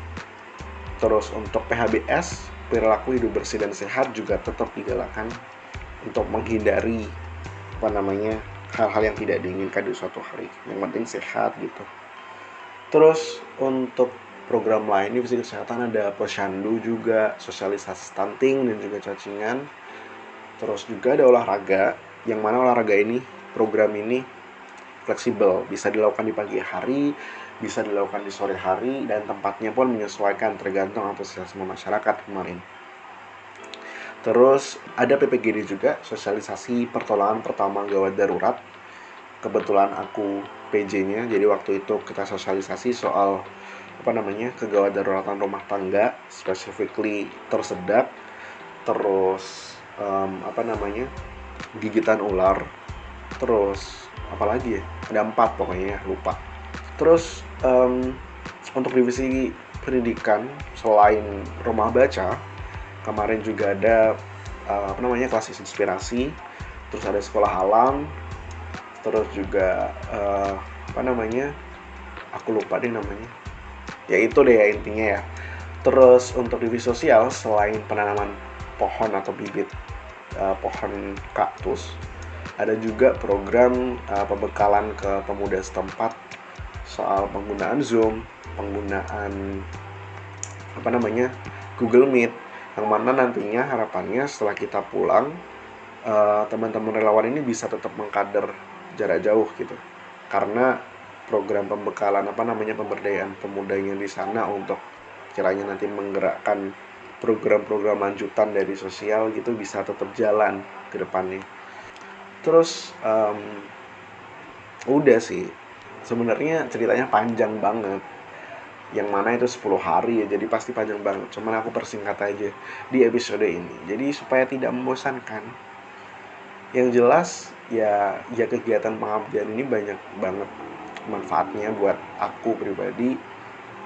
Terus untuk PHBS, perilaku hidup bersih dan sehat juga tetap digalakan untuk menghindari apa namanya hal-hal yang tidak diinginkan di suatu hari. Yang penting sehat gitu. Terus untuk program lain di divisi kesehatan ada posyandu juga, sosialisasi stunting dan juga cacingan. Terus juga ada olahraga, yang mana olahraga ini, program ini fleksibel, bisa dilakukan di pagi hari, bisa dilakukan di sore hari dan tempatnya pun menyesuaikan tergantung antusiasme masyarakat kemarin. Terus ada PPGD juga, sosialisasi pertolongan pertama gawat darurat. Kebetulan aku PJ-nya, jadi waktu itu kita sosialisasi soal apa namanya kegawat daruratan rumah tangga, specifically tersedak, terus um, apa namanya gigitan ular, terus apalagi ya ada empat pokoknya lupa Terus um, untuk divisi pendidikan selain rumah baca, kemarin juga ada uh, apa namanya kelas inspirasi, terus ada sekolah alam, terus juga uh, apa namanya, aku lupa deh namanya. Ya itu deh ya intinya ya. Terus untuk divisi sosial selain penanaman pohon atau bibit uh, pohon kaktus, ada juga program uh, pembekalan ke pemuda setempat soal penggunaan Zoom, penggunaan apa namanya Google Meet, yang mana nantinya harapannya setelah kita pulang uh, teman-teman relawan ini bisa tetap mengkader jarak jauh gitu, karena program pembekalan apa namanya pemberdayaan pemuda yang di sana untuk kiranya nanti menggerakkan program-program lanjutan dari sosial gitu bisa tetap jalan ke depannya. Terus um, udah sih sebenarnya ceritanya panjang banget. Yang mana itu 10 hari ya jadi pasti panjang banget. Cuman aku persingkat aja di episode ini. Jadi supaya tidak membosankan yang jelas ya ya kegiatan pengabdian ini banyak banget manfaatnya buat aku pribadi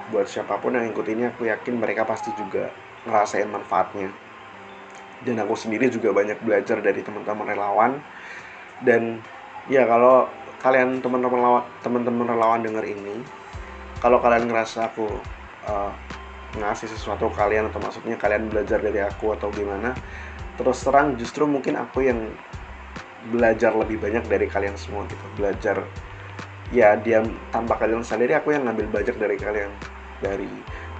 buat siapa pun yang ikut ini aku yakin mereka pasti juga ngerasain manfaatnya. Dan aku sendiri juga banyak belajar dari teman-teman relawan. Dan ya kalau kalian teman-teman relawan teman-teman relawan denger ini kalau kalian ngerasa aku uh, ngasih sesuatu kalian atau maksudnya kalian belajar dari aku atau gimana terus terang justru mungkin aku yang belajar lebih banyak dari kalian semua gitu. Belajar ya dia tanpa kalian sadari aku yang ngambil belajar dari kalian dari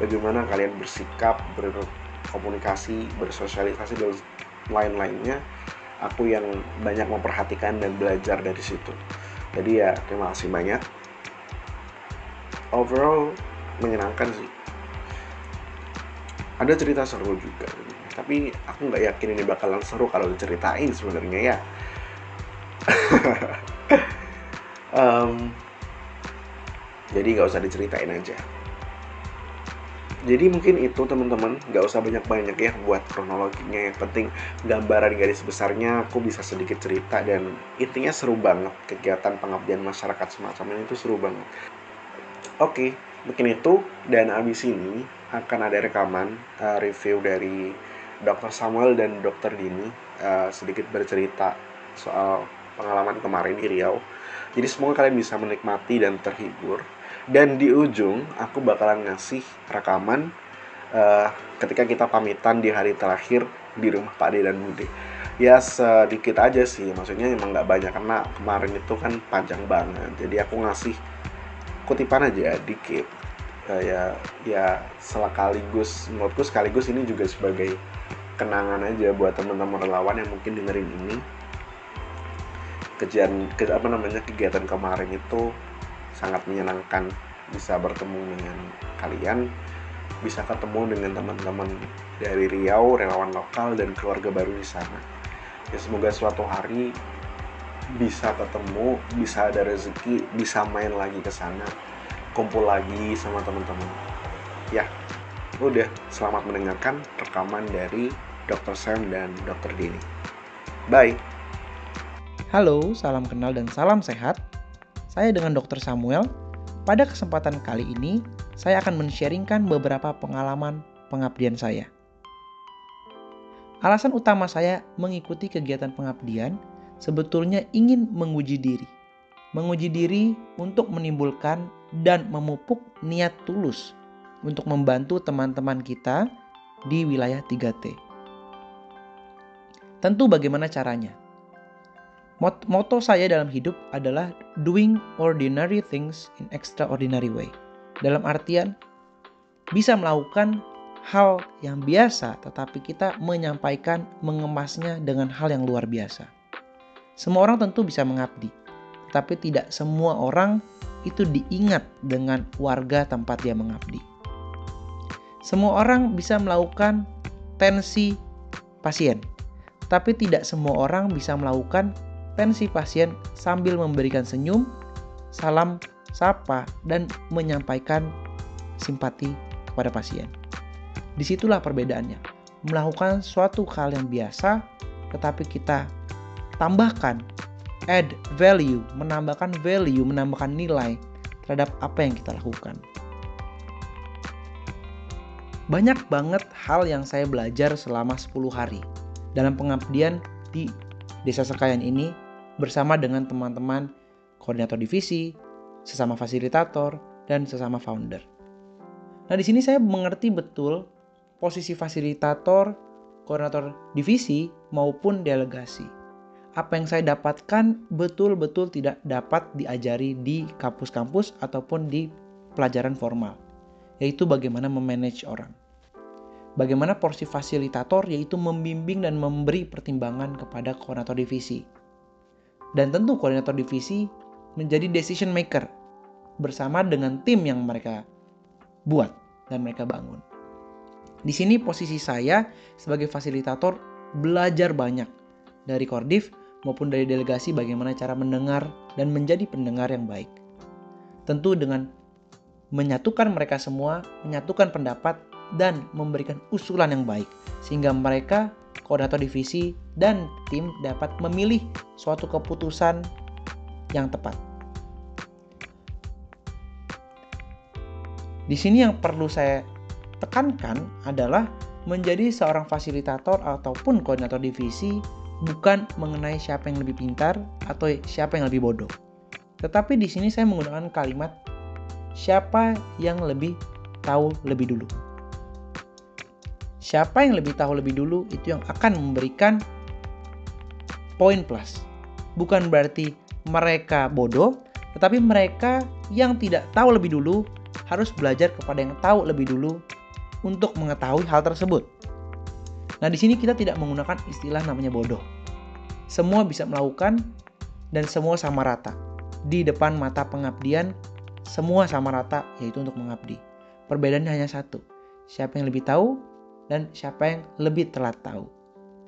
bagaimana kalian bersikap berkomunikasi bersosialisasi dan lain-lainnya. Aku yang banyak memperhatikan dan belajar dari situ jadi ya terima kasih banyak. Overall menyenangkan sih. Ada cerita seru juga. Tapi aku nggak yakin ini bakalan seru kalau diceritain sebenarnya ya. Um, jadi nggak usah diceritain aja jadi mungkin itu teman-teman. Nggak usah banyak-banyak ya buat kronologinya. Yang penting gambaran garis besarnya aku bisa sedikit cerita. Dan intinya seru banget. Kegiatan pengabdian masyarakat semacam ini itu seru banget. Oke mungkin itu. Dan abis ini akan ada rekaman uh, review dari Dr. Samuel dan Dr. Dini. Uh, sedikit bercerita soal pengalaman kemarin di Riau. Jadi semoga kalian bisa menikmati dan terhibur dan di ujung aku bakalan ngasih rekaman uh, ketika kita pamitan di hari terakhir di rumah Pak De dan Bude ya sedikit aja sih maksudnya emang nggak banyak karena kemarin itu kan panjang banget. Jadi aku ngasih kutipan aja dikit. Uh, ya ya sekaligus menurutku sekaligus ini juga sebagai kenangan aja buat teman-teman relawan yang mungkin dengerin ini. Kejadian ke, apa namanya kegiatan kemarin itu sangat menyenangkan bisa bertemu dengan kalian bisa ketemu dengan teman-teman dari Riau relawan lokal dan keluarga baru di sana ya semoga suatu hari bisa ketemu bisa ada rezeki bisa main lagi ke sana kumpul lagi sama teman-teman ya udah selamat mendengarkan rekaman dari Dr. Sam dan Dr. Dini. Bye. Halo, salam kenal dan salam sehat. Saya dengan Dr. Samuel. Pada kesempatan kali ini, saya akan men-sharingkan beberapa pengalaman pengabdian saya. Alasan utama saya mengikuti kegiatan pengabdian sebetulnya ingin menguji diri. Menguji diri untuk menimbulkan dan memupuk niat tulus untuk membantu teman-teman kita di wilayah 3T. Tentu bagaimana caranya? Moto saya dalam hidup adalah doing ordinary things in extraordinary way. Dalam artian bisa melakukan hal yang biasa tetapi kita menyampaikan mengemasnya dengan hal yang luar biasa. Semua orang tentu bisa mengabdi, tetapi tidak semua orang itu diingat dengan warga tempat dia mengabdi. Semua orang bisa melakukan tensi pasien, tapi tidak semua orang bisa melakukan tensi pasien sambil memberikan senyum, salam, sapa, dan menyampaikan simpati kepada pasien. Di situlah perbedaannya. Melakukan suatu hal yang biasa, tetapi kita tambahkan, add value, menambahkan value, menambahkan nilai terhadap apa yang kita lakukan. Banyak banget hal yang saya belajar selama 10 hari dalam pengabdian di Desa Sekayan ini bersama dengan teman-teman koordinator divisi, sesama fasilitator, dan sesama founder. Nah, di sini saya mengerti betul posisi fasilitator, koordinator divisi maupun delegasi. Apa yang saya dapatkan betul-betul tidak dapat diajari di kampus-kampus ataupun di pelajaran formal, yaitu bagaimana memanage orang bagaimana porsi fasilitator yaitu membimbing dan memberi pertimbangan kepada koordinator divisi. Dan tentu koordinator divisi menjadi decision maker bersama dengan tim yang mereka buat dan mereka bangun. Di sini posisi saya sebagai fasilitator belajar banyak dari Kordif maupun dari delegasi bagaimana cara mendengar dan menjadi pendengar yang baik. Tentu dengan menyatukan mereka semua, menyatukan pendapat dan memberikan usulan yang baik sehingga mereka koordinator divisi dan tim dapat memilih suatu keputusan yang tepat. Di sini yang perlu saya tekankan adalah menjadi seorang fasilitator ataupun koordinator divisi bukan mengenai siapa yang lebih pintar atau siapa yang lebih bodoh. Tetapi di sini saya menggunakan kalimat siapa yang lebih tahu lebih dulu siapa yang lebih tahu lebih dulu itu yang akan memberikan poin plus. Bukan berarti mereka bodoh, tetapi mereka yang tidak tahu lebih dulu harus belajar kepada yang tahu lebih dulu untuk mengetahui hal tersebut. Nah, di sini kita tidak menggunakan istilah namanya bodoh. Semua bisa melakukan dan semua sama rata. Di depan mata pengabdian, semua sama rata yaitu untuk mengabdi. Perbedaannya hanya satu. Siapa yang lebih tahu, dan siapa yang lebih telat tahu.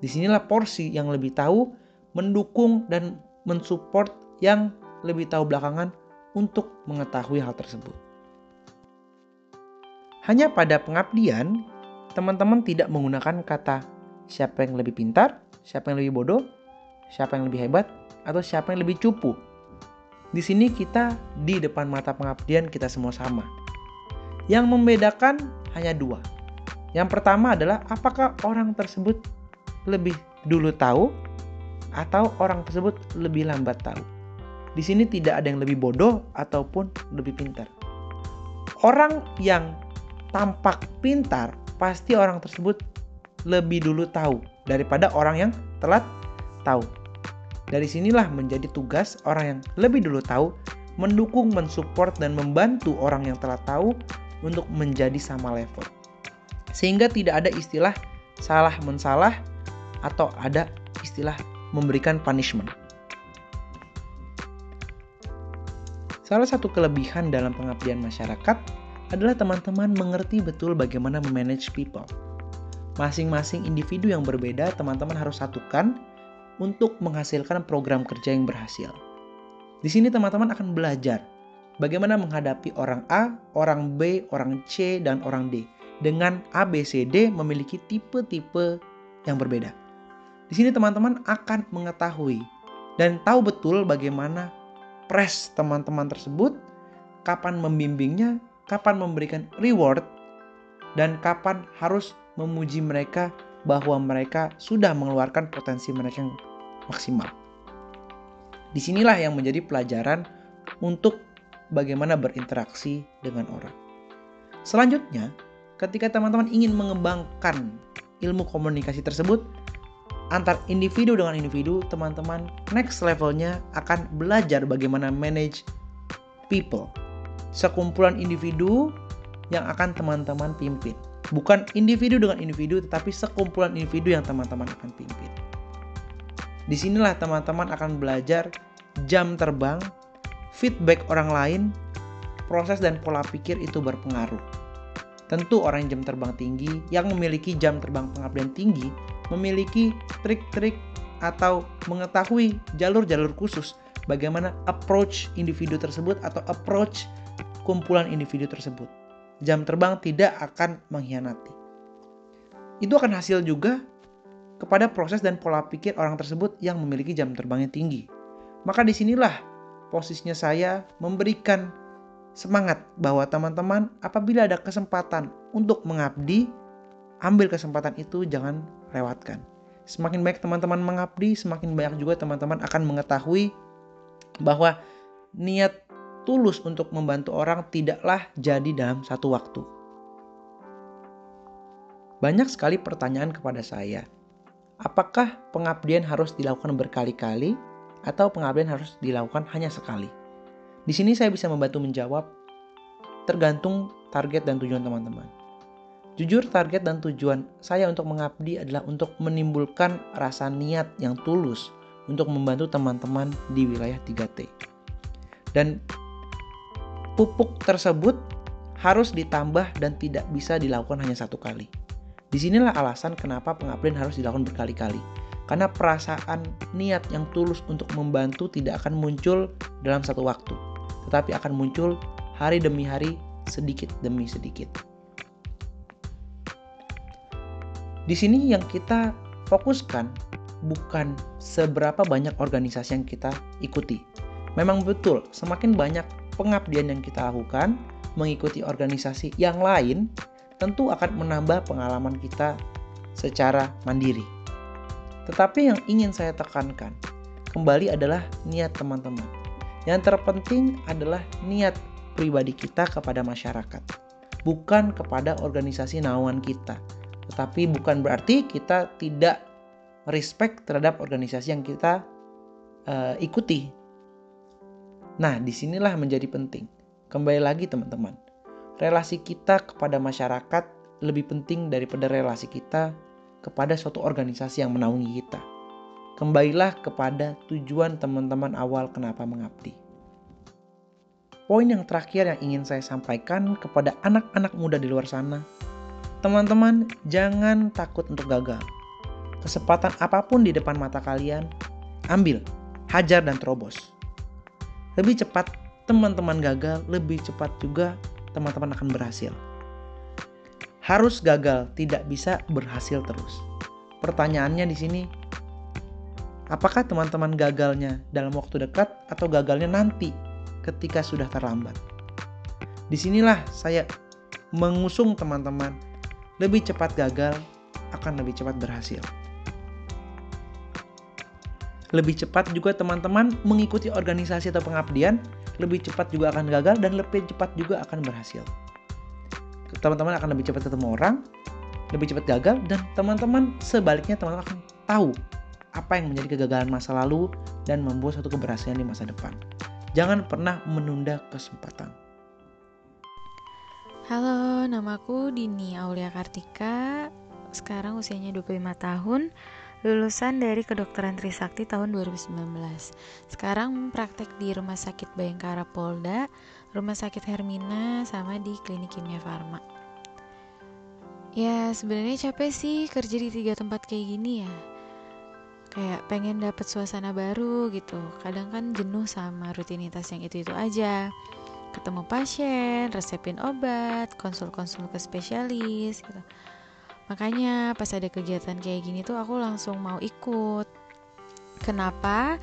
Di sinilah porsi yang lebih tahu mendukung dan mensupport yang lebih tahu belakangan untuk mengetahui hal tersebut. Hanya pada pengabdian, teman-teman tidak menggunakan kata siapa yang lebih pintar, siapa yang lebih bodoh, siapa yang lebih hebat, atau siapa yang lebih cupu. Di sini kita di depan mata pengabdian kita semua sama. Yang membedakan hanya dua, yang pertama adalah apakah orang tersebut lebih dulu tahu atau orang tersebut lebih lambat tahu. Di sini tidak ada yang lebih bodoh ataupun lebih pintar. Orang yang tampak pintar pasti orang tersebut lebih dulu tahu daripada orang yang telat tahu. Dari sinilah menjadi tugas orang yang lebih dulu tahu mendukung, mensupport dan membantu orang yang telah tahu untuk menjadi sama level. Sehingga tidak ada istilah salah mensalah atau ada istilah memberikan punishment. Salah satu kelebihan dalam pengabdian masyarakat adalah teman-teman mengerti betul bagaimana memanage people. Masing-masing individu yang berbeda, teman-teman harus satukan untuk menghasilkan program kerja yang berhasil. Di sini teman-teman akan belajar bagaimana menghadapi orang A, orang B, orang C, dan orang D. Dengan A, B, C, D memiliki tipe-tipe yang berbeda. Di sini teman-teman akan mengetahui dan tahu betul bagaimana press teman-teman tersebut, kapan membimbingnya, kapan memberikan reward, dan kapan harus memuji mereka bahwa mereka sudah mengeluarkan potensi mereka yang maksimal. Di sinilah yang menjadi pelajaran untuk bagaimana berinteraksi dengan orang. Selanjutnya, ketika teman-teman ingin mengembangkan ilmu komunikasi tersebut, antar individu dengan individu, teman-teman next levelnya akan belajar bagaimana manage people. Sekumpulan individu yang akan teman-teman pimpin. Bukan individu dengan individu, tetapi sekumpulan individu yang teman-teman akan pimpin. Di sinilah teman-teman akan belajar jam terbang, feedback orang lain, proses dan pola pikir itu berpengaruh. Tentu orang jam terbang tinggi, yang memiliki jam terbang pengabdian tinggi, memiliki trik-trik atau mengetahui jalur-jalur khusus bagaimana approach individu tersebut atau approach kumpulan individu tersebut. Jam terbang tidak akan mengkhianati. Itu akan hasil juga kepada proses dan pola pikir orang tersebut yang memiliki jam terbangnya tinggi. Maka di sinilah posisinya saya memberikan semangat bahwa teman-teman apabila ada kesempatan untuk mengabdi, ambil kesempatan itu jangan lewatkan. Semakin banyak teman-teman mengabdi, semakin banyak juga teman-teman akan mengetahui bahwa niat tulus untuk membantu orang tidaklah jadi dalam satu waktu. Banyak sekali pertanyaan kepada saya. Apakah pengabdian harus dilakukan berkali-kali atau pengabdian harus dilakukan hanya sekali? Di sini saya bisa membantu menjawab tergantung target dan tujuan teman-teman. Jujur target dan tujuan saya untuk mengabdi adalah untuk menimbulkan rasa niat yang tulus untuk membantu teman-teman di wilayah 3T. Dan pupuk tersebut harus ditambah dan tidak bisa dilakukan hanya satu kali. Di sinilah alasan kenapa pengabdian harus dilakukan berkali-kali. Karena perasaan niat yang tulus untuk membantu tidak akan muncul dalam satu waktu, tetapi akan muncul hari demi hari, sedikit demi sedikit. Di sini yang kita fokuskan bukan seberapa banyak organisasi yang kita ikuti. Memang betul, semakin banyak pengabdian yang kita lakukan, mengikuti organisasi yang lain, tentu akan menambah pengalaman kita secara mandiri. Tetapi yang ingin saya tekankan kembali adalah niat teman-teman. Yang terpenting adalah niat pribadi kita kepada masyarakat, bukan kepada organisasi naungan kita tetapi bukan berarti kita tidak respect terhadap organisasi yang kita uh, ikuti. Nah, di sinilah menjadi penting. Kembali lagi teman-teman, relasi kita kepada masyarakat lebih penting daripada relasi kita kepada suatu organisasi yang menaungi kita. Kembalilah kepada tujuan teman-teman awal kenapa mengabdi. Poin yang terakhir yang ingin saya sampaikan kepada anak-anak muda di luar sana Teman-teman, jangan takut untuk gagal. Kesempatan apa pun di depan mata kalian, ambil, hajar dan terobos. Lebih cepat teman-teman gagal, lebih cepat juga teman-teman akan berhasil. Harus gagal, tidak bisa berhasil terus. Pertanyaannya di sini, apakah teman-teman gagalnya dalam waktu dekat atau gagalnya nanti ketika sudah terlambat? Di sinilah saya mengusung teman-teman lebih cepat gagal akan lebih cepat berhasil. Lebih cepat juga teman-teman mengikuti organisasi atau pengabdian, lebih cepat juga akan gagal dan lebih cepat juga akan berhasil. Teman-teman akan lebih cepat ketemu orang, lebih cepat gagal dan teman-teman sebaliknya teman-teman akan tahu apa yang menjadi kegagalan masa lalu dan membuat suatu keberhasilan di masa depan. Jangan pernah menunda kesempatan. Halo, namaku Dini Aulia Kartika. Sekarang usianya 25 tahun. Lulusan dari kedokteran Trisakti tahun 2019. Sekarang praktek di Rumah Sakit Bayangkara Polda, Rumah Sakit Hermina, sama di Klinik Kimia Farma. Ya, sebenarnya capek sih kerja di tiga tempat kayak gini ya. Kayak pengen dapet suasana baru gitu. Kadang kan jenuh sama rutinitas yang itu-itu aja ketemu pasien, resepin obat, konsul-konsul ke spesialis gitu. Makanya pas ada kegiatan kayak gini tuh aku langsung mau ikut. Kenapa?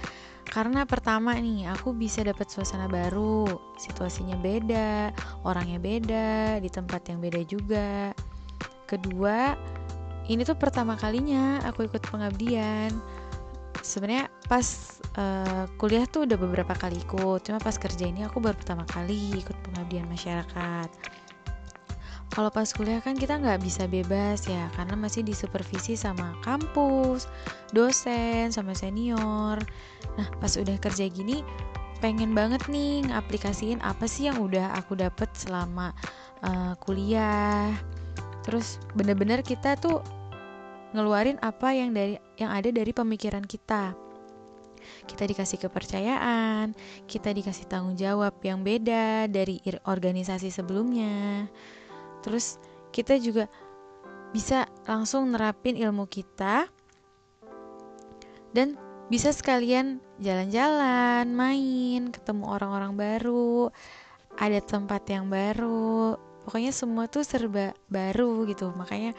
Karena pertama nih aku bisa dapat suasana baru, situasinya beda, orangnya beda, di tempat yang beda juga. Kedua, ini tuh pertama kalinya aku ikut pengabdian. Sebenarnya pas uh, kuliah tuh udah beberapa kali ikut cuma pas kerja ini aku baru pertama kali ikut pengabdian masyarakat. Kalau pas kuliah kan kita nggak bisa bebas ya karena masih disupervisi sama kampus dosen sama senior. Nah pas udah kerja gini pengen banget nih ngaplikasiin apa sih yang udah aku dapet selama uh, kuliah. Terus bener-bener kita tuh ngeluarin apa yang dari yang ada dari pemikiran kita kita dikasih kepercayaan, kita dikasih tanggung jawab yang beda dari organisasi sebelumnya. Terus kita juga bisa langsung nerapin ilmu kita dan bisa sekalian jalan-jalan, main, ketemu orang-orang baru, ada tempat yang baru. Pokoknya semua tuh serba baru gitu. Makanya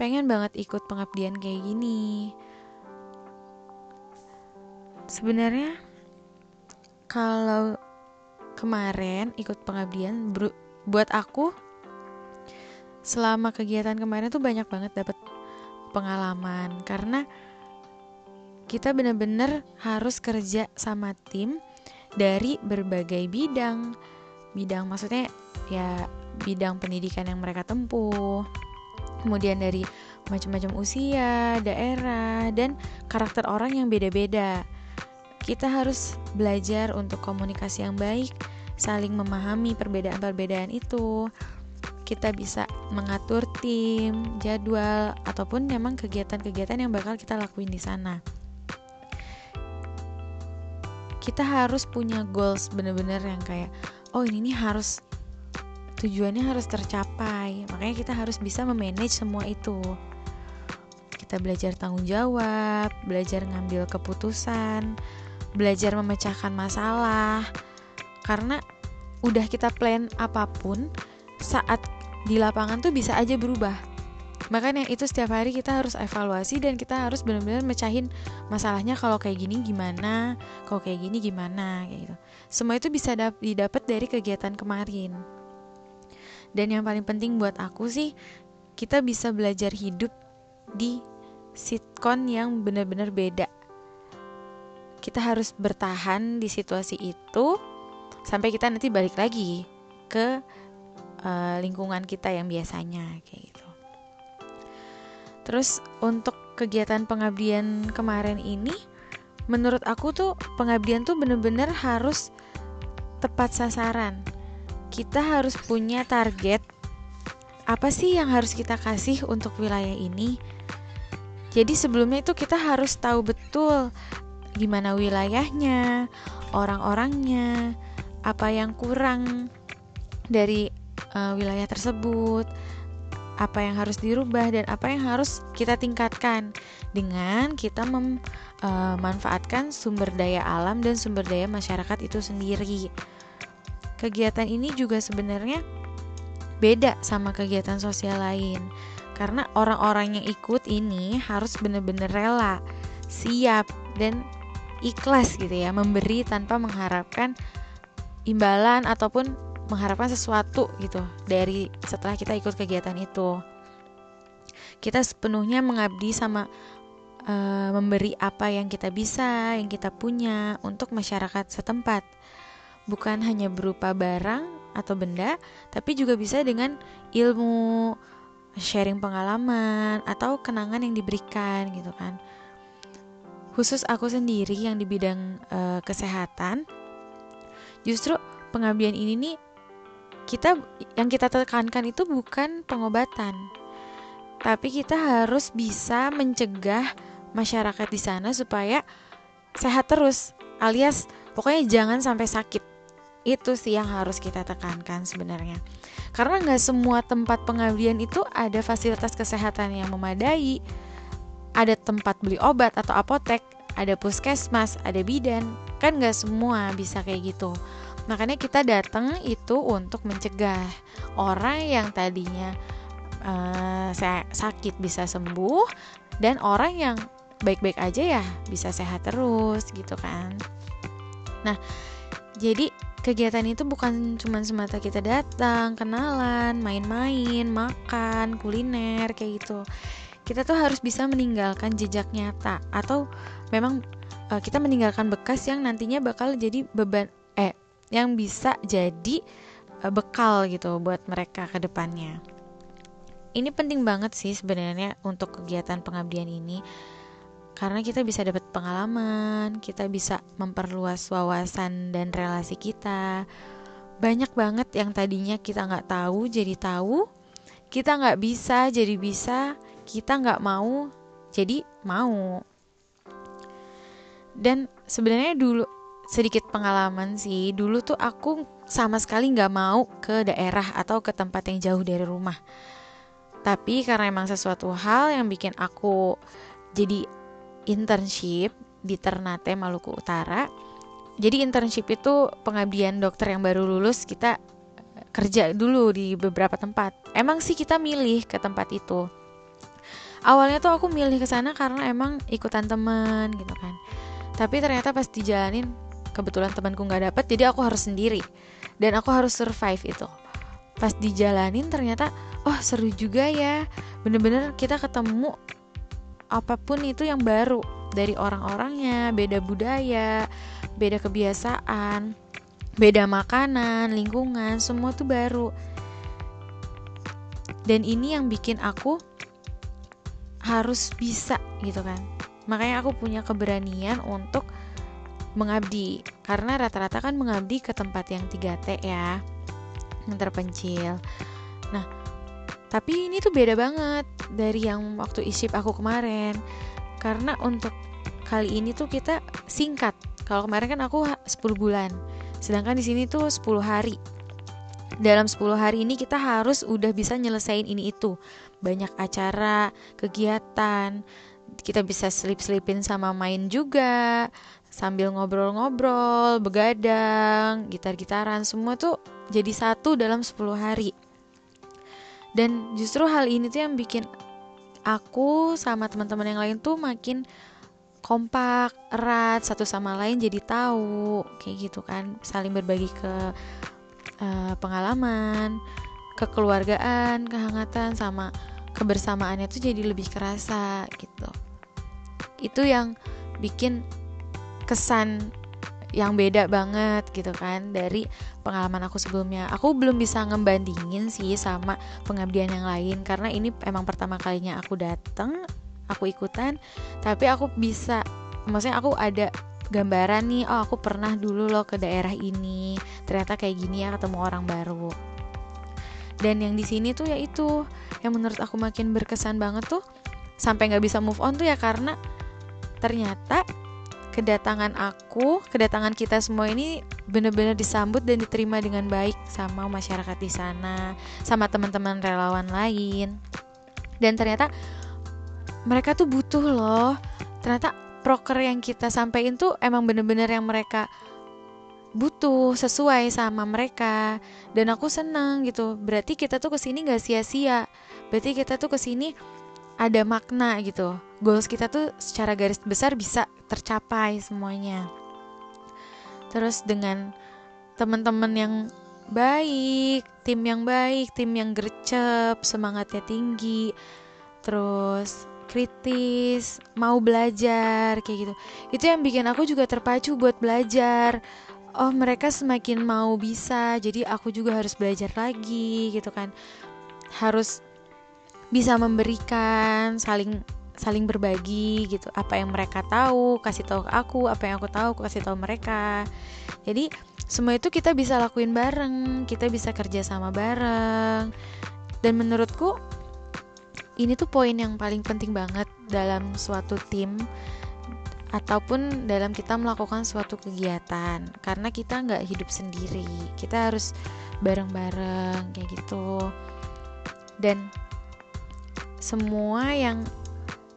pengen banget ikut pengabdian kayak gini. Sebenarnya kalau kemarin ikut pengabdian buat aku selama kegiatan kemarin tuh banyak banget dapat pengalaman. Karena kita benar-benar harus kerja sama tim dari berbagai bidang. Bidang maksudnya ya bidang pendidikan yang mereka tempuh kemudian dari macam-macam usia, daerah, dan karakter orang yang beda-beda. Kita harus belajar untuk komunikasi yang baik, saling memahami perbedaan-perbedaan itu. Kita bisa mengatur tim, jadwal, ataupun memang kegiatan-kegiatan yang bakal kita lakuin di sana. Kita harus punya goals bener-bener yang kayak, oh ini nih harus tujuannya harus tercapai. Makanya kita harus bisa memanage semua itu. Kita belajar tanggung jawab, belajar ngambil keputusan, belajar memecahkan masalah karena udah kita plan apa pun saat di lapangan tuh bisa aja berubah makanya itu setiap hari kita harus evaluasi dan kita harus benar-benar mecahin masalahnya kalau kayak gini gimana kalau kayak gini gimana kayak gitu semua itu bisa didapat dari kegiatan kemarin dan yang paling penting buat aku sih kita bisa belajar hidup di sitkon yang benar-benar beda kita harus bertahan di situasi itu sampai kita nanti balik lagi ke uh, lingkungan kita yang biasanya kayak gitu. Terus untuk kegiatan pengabdian kemarin ini menurut aku tuh pengabdian tuh bener-bener harus tepat sasaran. Kita harus punya target apa sih yang harus kita kasih untuk wilayah ini. Jadi sebelumnya itu kita harus tahu betul gimana wilayahnya, orang-orangnya, apa yang kurang dari uh, wilayah tersebut, apa yang harus dirubah dan apa yang harus kita tingkatkan dengan kita memanfaatkan uh, sumber daya alam dan sumber daya masyarakat itu sendiri. Kegiatan ini juga sebenarnya beda sama kegiatan sosial lain. Karena orang-orang yang ikut ini harus benar-benar rela, siap dan ikhlas gitu ya memberi tanpa mengharapkan imbalan ataupun mengharapkan sesuatu gitu dari setelah kita ikut kegiatan itu. Kita sepenuhnya mengabdi sama uh, memberi apa yang kita bisa yang kita punya untuk masyarakat setempat bukan hanya berupa barang atau benda tapi juga bisa dengan ilmu sharing pengalaman atau kenangan yang diberikan gitu kan. Khusus aku sendiri yang di bidang uh, kesehatan justru pengabdian ini nih kita yang kita tekankan itu bukan pengobatan tapi kita harus bisa mencegah masyarakat di sana supaya sehat terus alias pokoknya jangan sampai sakit itu sih yang harus kita tekankan sebenarnya. Karena nggak semua tempat pengabdian itu ada fasilitas kesehatan yang memadai. Ada tempat beli obat atau apotek ada puskesmas ada bidan. Kan nggak semua bisa kayak gitu. Makanya kita datang itu untuk mencegah orang yang tadinya uh, sakit bisa sembuh dan orang yang baik-baik aja ya bisa sehat terus gitu kan. Nah jadi kegiatan itu bukan cuma semata kita datang, kenalan, main-main, makan, kuliner kayak gitu. Kita tuh harus bisa meninggalkan jejak nyata atau memang uh, kita meninggalkan bekas yang nantinya bakal jadi beban eh yang bisa jadi uh, bekal gitu buat mereka ke depannya. Ini penting banget sih sebenarnya untuk kegiatan pengabdian ini karena kita bisa dapat pengalaman, kita bisa memperluas wawasan dan relasi kita. Banyak banget yang tadinya kita nggak tahu jadi tahu, kita nggak bisa jadi bisa, kita nggak mau jadi mau. Dan sebenarnya dulu sedikit pengalaman sih, dulu tuh aku sama sekali nggak mau ke daerah atau ke tempat yang jauh dari rumah. Tapi karena emang sesuatu hal yang bikin aku jadi internship di Ternate Maluku Utara. Jadi internship itu pengabdian dokter yang baru lulus kita eh, kerja dulu di beberapa tempat. Emang sih kita milih ke tempat itu. Awalnya tuh aku milih ke sana karena emang ikutan temen gitu kan. Tapi ternyata pas dijalanin kebetulan temanku nggak dapet jadi aku harus sendiri dan aku harus survive itu. Pas dijalanin ternyata oh seru juga ya. Bener-bener kita ketemu apa pun itu yang baru dari orang-orangnya, beda budaya, beda kebiasaan, beda makanan, lingkungan, semua tuh baru. Dan ini yang bikin aku harus bisa gitu kan. Makanya aku punya keberanian untuk mengabdi karena rata-rata kan mengabdi ke tempat yang 3T ya yang terpencil. Nah, tapi ini tuh beda banget dari yang waktu isip aku kemarin. Karena untuk kali ini tuh kita singkat. Kalau kemarin kan aku 10 bulan. Sedangkan di sini tuh 10 hari. Dalam 10 hari ini kita harus udah bisa nyelesain ini itu. Banyak acara, kegiatan, kita bisa selip-selipin sama main juga sambil ngobrol-ngobrol, begadang, gitar-gitaran, semua tuh jadi satu dalam 10 hari dan justru hal ini tuh yang bikin aku sama teman-teman yang lain tuh makin kompak erat satu sama lain jadi tahu kayak gitu kan. Saling berbagi ke uh, pengalaman kekeluargaan kehangatan sama kebersamaannya tuh jadi lebih kerasa gitu. Itu yang bikin kesan yang beda banget gitu kan dari pengalaman aku sebelumnya. Aku belum bisa ngebandingin sih sama pengabdian yang lain karena ini emang pertama kalinya aku dateng, aku ikutan, tapi aku bisa maksudnya aku ada gambaran nih, oh aku pernah dulu loh ke daerah ini, ternyata kayak gini ya ketemu orang baru. Dan yang di sini tuh ya itu yang menurut aku makin berkesan banget tuh sampai nggak bisa move on tuh ya karena ternyata kedatangan aku, kedatangan kita semua ini benar-benar disambut dan diterima dengan baik sama masyarakat di sana, sama teman-teman relawan lain. Dan ternyata mereka tuh butuh loh. Ternyata proker yang kita sampaikan tuh emang bener-bener yang mereka butuh sesuai sama mereka dan aku seneng gitu berarti kita tuh ke sini gak sia-sia berarti kita tuh ke sini ada makna gitu. Goals kita tuh secara garis besar bisa tercapai semuanya. Terus dengan teman-teman yang baik, tim yang baik, tim yang gercep, semangatnya tinggi, terus kritis, mau belajar kayak gitu. Itu yang bikin aku juga terpacu buat belajar. Oh, mereka semakin mau bisa, jadi aku juga harus belajar lagi gitu kan. Harus bisa memberikan saling saling berbagi gitu. Apa yang mereka tahu kasih tahu ke aku. Apa yang aku tahu aku kasih tahu mereka. Jadi semua itu kita bisa lakuin bareng. Kita bisa kerja sama bareng. Dan menurutku ini tuh poin yang paling penting banget dalam suatu tim ataupun dalam kita melakukan suatu kegiatan. Karena kita nggak hidup sendiri. Kita harus bareng-bareng kayak gitu. Dan semua yang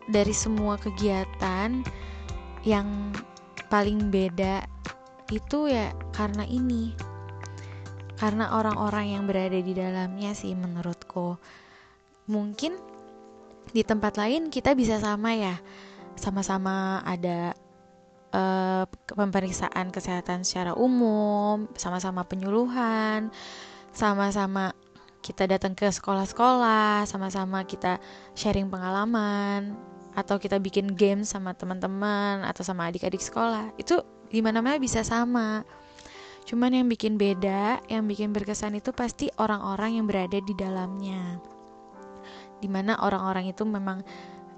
dari semua kegiatan yang paling beda itu ya karena ini. Karena orang-orang yang berada di dalamnya sih menurutku. Mungkin di tempat lain kita bisa sama ya. Sama-sama ada uh, pemeriksaan kesehatan secara umum sama-sama penyuluhan sama-sama kita datang ke sekolah-sekolah sama-sama kita sharing pengalaman atau kita bikin game sama teman-teman atau sama adik-adik sekolah. Itu di mana-mana bisa sama. Cuman yang bikin beda yang bikin berkesan itu pasti orang-orang yang berada di dalamnya. Di mana orang-orang itu memang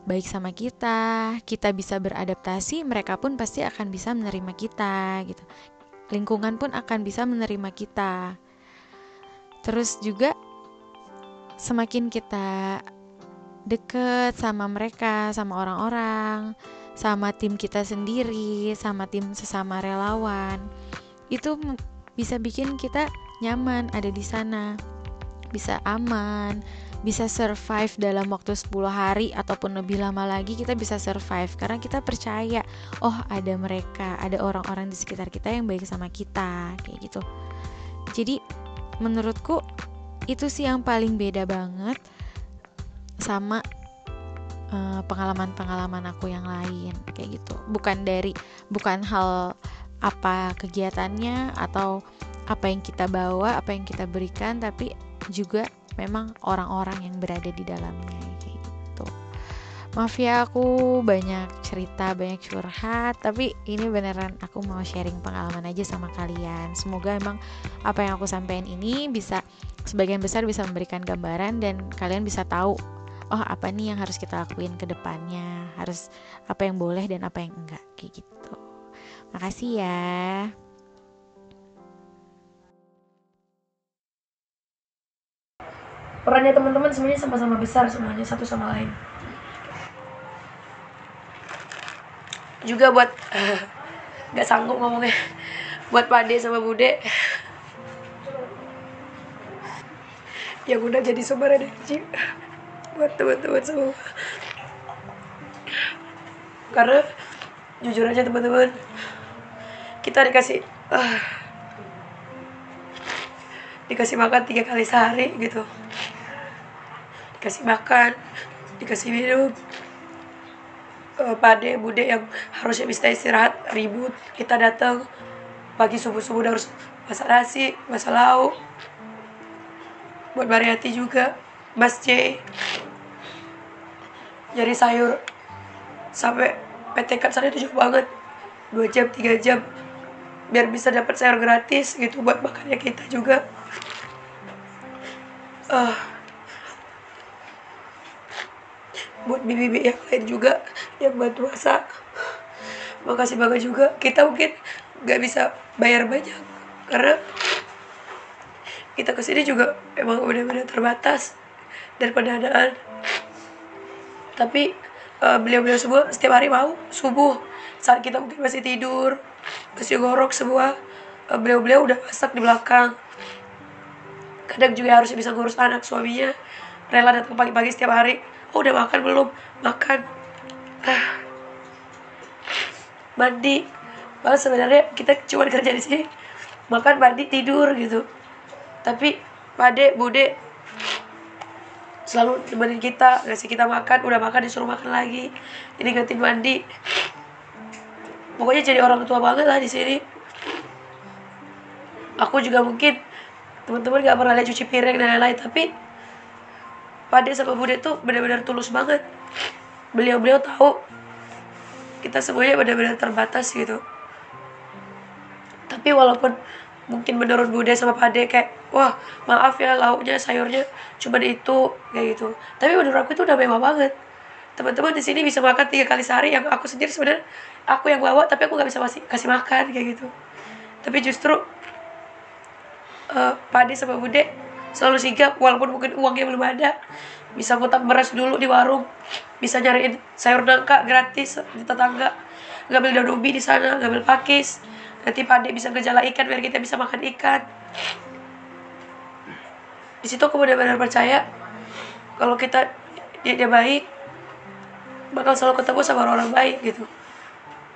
baik sama kita kita bisa beradaptasi mereka pun pasti akan bisa menerima kita gitu. Lingkungan pun akan bisa menerima kita. Terus juga semakin kita deket sama mereka, sama orang-orang, sama tim kita sendiri, sama tim sesama relawan, itu bisa bikin kita nyaman ada di sana, bisa aman, bisa survive dalam waktu 10 hari ataupun lebih lama lagi kita bisa survive karena kita percaya oh ada mereka, ada orang-orang di sekitar kita yang baik sama kita kayak gitu. Jadi menurutku itu sih yang paling beda banget sama eh, pengalaman-pengalaman aku yang lain kayak gitu. Bukan dari bukan hal apa kegiatannya atau apa yang kita bawa apa yang kita berikan tapi juga memang orang-orang yang berada di dalamnya kayak gitu. Maaf ya aku banyak cerita banyak curhat tapi ini beneran aku mau sharing pengalaman aja sama kalian. Semoga emang apa yang aku sampaikan ini bisa sebagian besar bisa memberikan gambaran dan kalian bisa tahu oh apa nih yang harus kita lakuin ke depannya? Harus apa yang boleh dan apa yang enggak kayak gitu. Makasih ya. Perannya teman-teman semuanya sama-sama besar semuanya satu sama lain. Juga buat nggak sanggup ngomongnya. Buat Pade sama Bude yang udah jadi sumber energi buat teman-teman semua. Karena jujur aja teman-teman kita dikasih uh, dikasih makan tiga kali sehari gitu. Dikasih makan dikasih minum uh, pade bude yang harusnya bisa istirahat ribut kita datang pagi subuh subuh harus masak nasi masak lauk buat Mariati juga. Mas C nyari sayur. Sampai PT sana itu jauh banget. Dua jam tiga jam. Biar bisa dapat sayur gratis gitu buat makannya kita juga. Uh, buat bibi-bibi yang lain juga yang bantu masak makasih banget juga. Kita mungkin nggak bisa bayar banyak karena kita ke sini juga emang benar-benar terbatas dan pendanaan. Tapi uh, beliau-beliau semua setiap hari mau subuh saat kita mungkin masih tidur masih gorok semua uh, beliau-beliau udah masak di belakang. Kadang juga harus bisa ngurus anak suaminya rela datang pagi-pagi setiap hari. Oh udah makan belum? Makan. Ah. mandi. Malah sebenarnya kita cuma kerja di sini makan mandi tidur gitu tapi pade bude selalu temenin kita ngasih kita makan udah makan disuruh makan lagi. Ini ganti mandi. Pokoknya jadi orang tua banget lah di sini. Aku juga mungkin teman-teman gak pernah lihat cuci piring dan lain-lain tapi Pade sama Bude tuh benar-benar tulus banget. Beliau-beliau tahu kita semuanya benar-benar terbatas gitu. Tapi walaupun mungkin menurut Bude sama Pade kayak wah maaf ya lauknya sayurnya cuma itu kayak gitu. Tapi menurut aku itu udah mewah banget. Teman-teman di sini bisa makan tiga kali sehari. Yang aku sendiri sebenarnya aku yang bawa tapi aku nggak bisa masih kasih makan kayak gitu. Tapi justru uh, Pade sama Bude selalu sigap walaupun mungkin uangnya belum ada. Bisa ngutang beras dulu di warung. Bisa nyariin sayur nangka gratis di tetangga. Ngambil daun ubi di sana ngambil pakis nanti Pade bisa ngejala ikan biar kita bisa makan ikan. Di situ aku benar-benar percaya kalau kita dia, dia baik bakal selalu ketemu sama orang-orang baik gitu.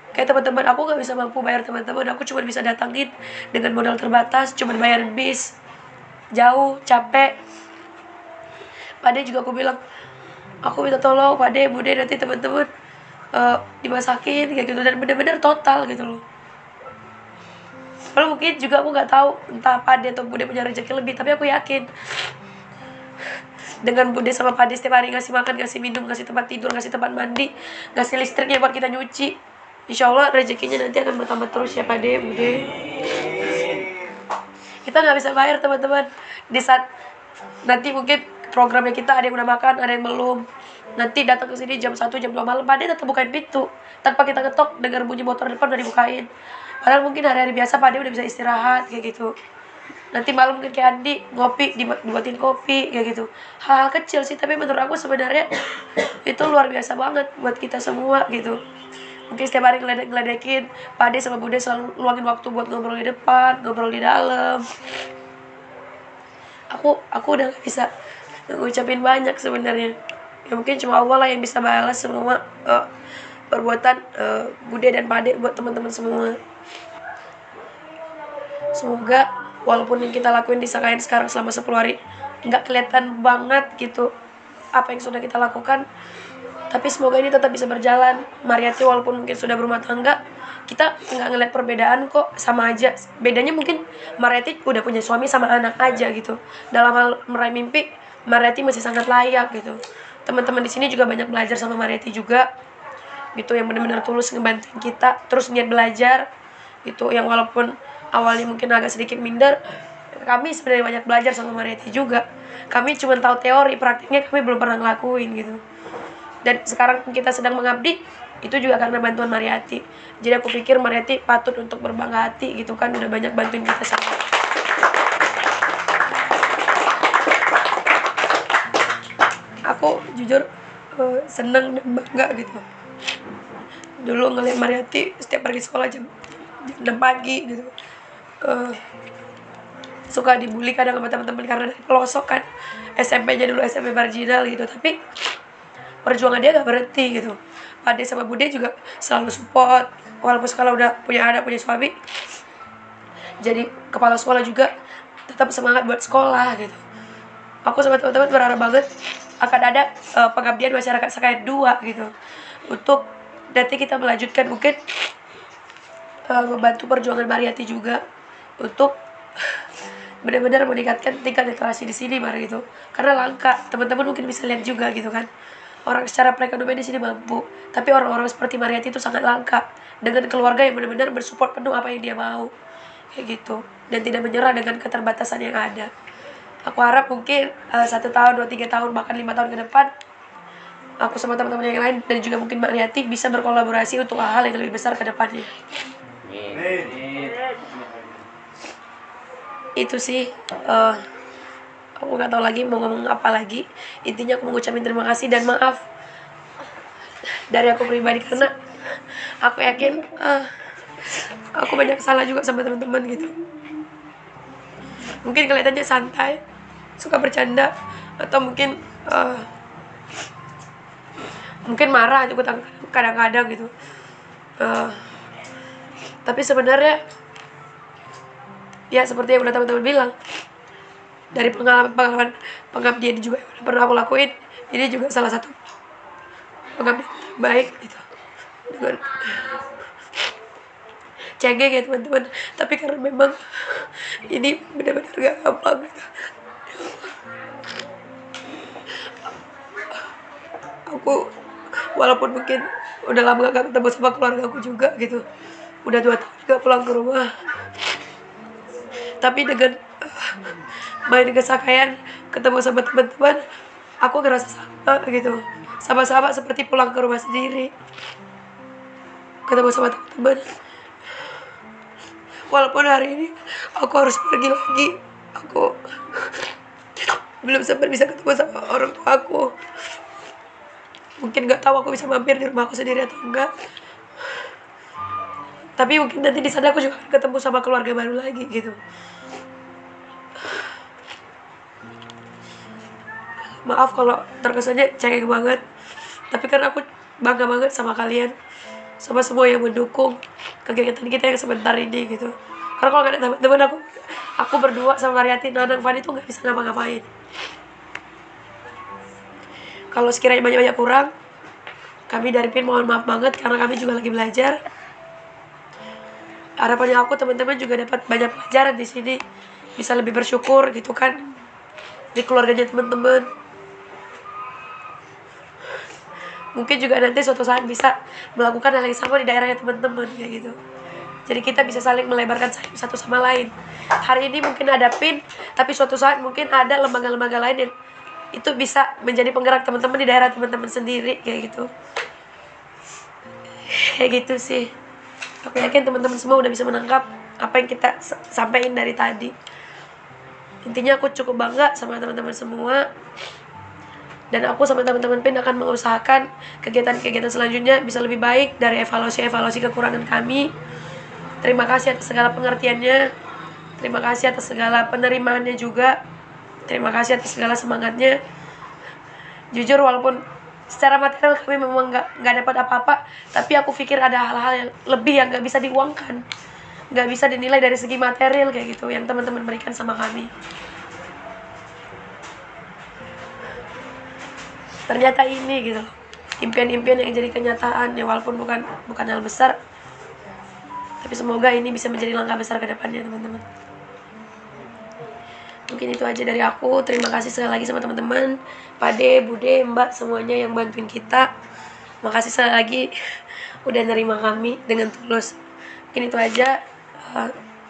Kayak teman-teman aku nggak bisa mampu bayar teman-teman aku cuma bisa datangin dengan modal terbatas cuma bayar bis jauh capek. Pade juga aku bilang aku minta tolong Pade Bude nanti teman-teman uh, dimasakin kayak gitu. Dan benar-benar total gitu loh kalau mungkin juga aku nggak tahu entah Pade atau Bude punya rezeki lebih tapi aku yakin dengan Bude sama Pade setiap hari ngasih makan, ngasih minum, ngasih tempat tidur, ngasih tempat mandi, ngasih listriknya buat kita nyuci. Insya Allah rezekinya nanti akan bertambah terus ya Pade, Bude. Kita nggak bisa bayar teman-teman di saat nanti mungkin programnya kita ada yang udah makan, ada yang belum. Nanti datang ke sini jam 1, jam 2 malam, Pade tetap bukain pintu. Tanpa kita ketok, dengar bunyi motor depan udah dibukain. Padahal mungkin hari-hari biasa Pak Ade udah bisa istirahat kayak gitu. Nanti malam mungkin kayak Andi ngopi, dibuatin kopi kayak gitu. Hal-hal kecil sih, tapi menurut aku sebenarnya itu luar biasa banget buat kita semua gitu. Mungkin setiap hari ngeledek-ngeledekin, Pak Ade sama Bude selalu luangin waktu buat ngobrol di depan, ngobrol di dalam. Aku aku udah gak bisa ngucapin banyak sebenarnya. Ya mungkin cuma Allah lah yang bisa balas semua uh, perbuatan uh, Bude dan Pade buat teman-teman semua. Semoga walaupun yang kita lakuin di Sakain sekarang selama 10 hari nggak kelihatan banget gitu apa yang sudah kita lakukan. Tapi semoga ini tetap bisa berjalan. Mariati walaupun mungkin sudah berumah tangga kita nggak ngeliat perbedaan kok. Sama aja. Bedanya mungkin Mariati udah punya suami sama anak aja gitu. Dalam hal meraih mimpi Mariati masih sangat layak gitu. Teman-teman di sini juga banyak belajar sama Mariati juga. Gitu yang benar-benar tulus ngebantuin kita. Terus niat belajar. Gitu yang walaupun awalnya mungkin agak sedikit minder kami sebenarnya banyak belajar sama Mariati juga. Kami cuma tahu teori praktiknya kami belum pernah ngelakuin gitu. Dan sekarang kita sedang mengabdi itu juga karena bantuan Mariati jadi aku pikir Mariati patut untuk berbangga hati gitu kan udah banyak bantuin kita sama. Aku jujur uh, seneng dan bangga gitu. Dulu ngeliat Mariati setiap pergi sekolah jam jam 6 pagi gitu uh, suka dibully kadang sama teman-teman karena dari pelosok kan. SMP aja dulu SMP marginal gitu. Tapi perjuangan dia gak berhenti gitu. Pade sama Bude juga selalu support. Walaupun sekolah udah punya anak punya suami jadi kepala sekolah juga tetap semangat buat sekolah gitu. Aku sama teman-teman berharap banget akan ada uh, pengabdian masyarakat sekaya dua gitu. Untuk nanti kita melanjutkan mungkin uh, membantu perjuangan Mariati juga untuk benar-benar meningkatkan tingkat literasi di sini mari gitu. Karena langka teman-teman mungkin bisa lihat juga gitu kan. Orang secara perekonomian di sini mampu tapi orang-orang seperti Mariati itu sangat langka dengan keluarga yang benar-benar bersupport penuh apa yang dia mau kayak gitu. Dan tidak menyerah dengan keterbatasan yang ada. Aku harap mungkin uh, satu tahun dua tiga tahun bahkan lima tahun ke depan aku sama teman-teman yang lain dan juga mungkin Mariati bisa berkolaborasi untuk hal-hal yang lebih besar ke depannya itu sih uh, aku nggak tahu lagi mau ngomong apa lagi. Intinya aku mengucapkan terima kasih dan maaf dari aku pribadi karena aku yakin uh, aku banyak salah juga sama teman-teman gitu. Mungkin kelihatannya santai suka bercanda atau mungkin uh, mungkin marah juga kadang-kadang gitu. Uh, tapi sebenarnya ya seperti yang udah teman-teman bilang. Dari pengalaman-pengalaman pengabdian juga yang pernah aku lakuin. Ini juga salah satu pengabdian baik gitu. Dengan cengeng ya teman-teman. Tapi karena memang ini benar-benar gak gampang gitu. aku walaupun mungkin udah lama gak ketemu sama keluarga aku juga gitu. Udah dua tahun gak pulang ke rumah tapi dengan uh, main kesakaian ketemu sama teman-teman aku ngerasa sama gitu. Sama-sama seperti pulang ke rumah sendiri. Ketemu sama teman-teman. Walaupun hari ini aku harus pergi lagi aku belum sempat bisa ketemu sama orang tua aku. Mungkin nggak tahu aku bisa mampir di rumah aku sendiri atau enggak tapi mungkin nanti di sana aku juga ketemu sama keluarga baru lagi gitu. Maaf kalau terkesannya cengeng banget. Tapi kan aku bangga banget sama kalian. Sama semua yang mendukung kegiatan kita yang sebentar ini gitu. Karena kalau gak ada teman-teman aku aku berdua sama Mariati Nanang Fani tuh nggak bisa ngapa-ngapain. Kalau sekiranya banyak-banyak kurang kami dari PIN mohon maaf banget karena kami juga lagi belajar harapannya aku teman-teman juga dapat banyak pelajaran di sini. Bisa lebih bersyukur gitu kan di keluarganya teman-teman. Mungkin juga nanti suatu saat bisa melakukan hal yang sama di daerahnya teman-teman kayak gitu. Jadi kita bisa saling melebarkan sayap satu sama lain. Hari ini mungkin ada pin tapi suatu saat mungkin ada lembaga-lembaga lain yang itu bisa menjadi penggerak teman-teman di daerah teman-teman sendiri kayak gitu. Kayak gitu sih aku yakin teman-teman semua udah bisa menangkap apa yang kita sampaikan dari tadi intinya aku cukup bangga sama teman-teman semua dan aku sama teman-teman PIN akan mengusahakan kegiatan-kegiatan selanjutnya bisa lebih baik dari evaluasi-evaluasi kekurangan kami. Terima kasih atas segala pengertiannya. Terima kasih atas segala penerimaannya juga. Terima kasih atas segala semangatnya. Jujur walaupun secara material kami memang nggak nggak dapat apa-apa, tapi aku pikir ada hal-hal yang lebih yang nggak bisa diuangkan, nggak bisa dinilai dari segi material kayak gitu yang teman-teman berikan sama kami. ternyata ini gitu. Impian-impian yang jadi kenyataan ya walaupun bukan bukan hal besar. Tapi semoga ini bisa menjadi langkah besar ke depannya teman-teman mungkin itu aja dari aku. Terima kasih sekali lagi sama teman-teman. Pade, Bude, Mbak semuanya yang bantuin kita. Makasih sekali lagi udah nerima kami dengan tulus. Mungkin itu aja.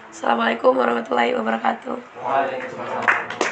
Assalamualaikum warahmatullahi wabarakatuh. Waalaikumsalam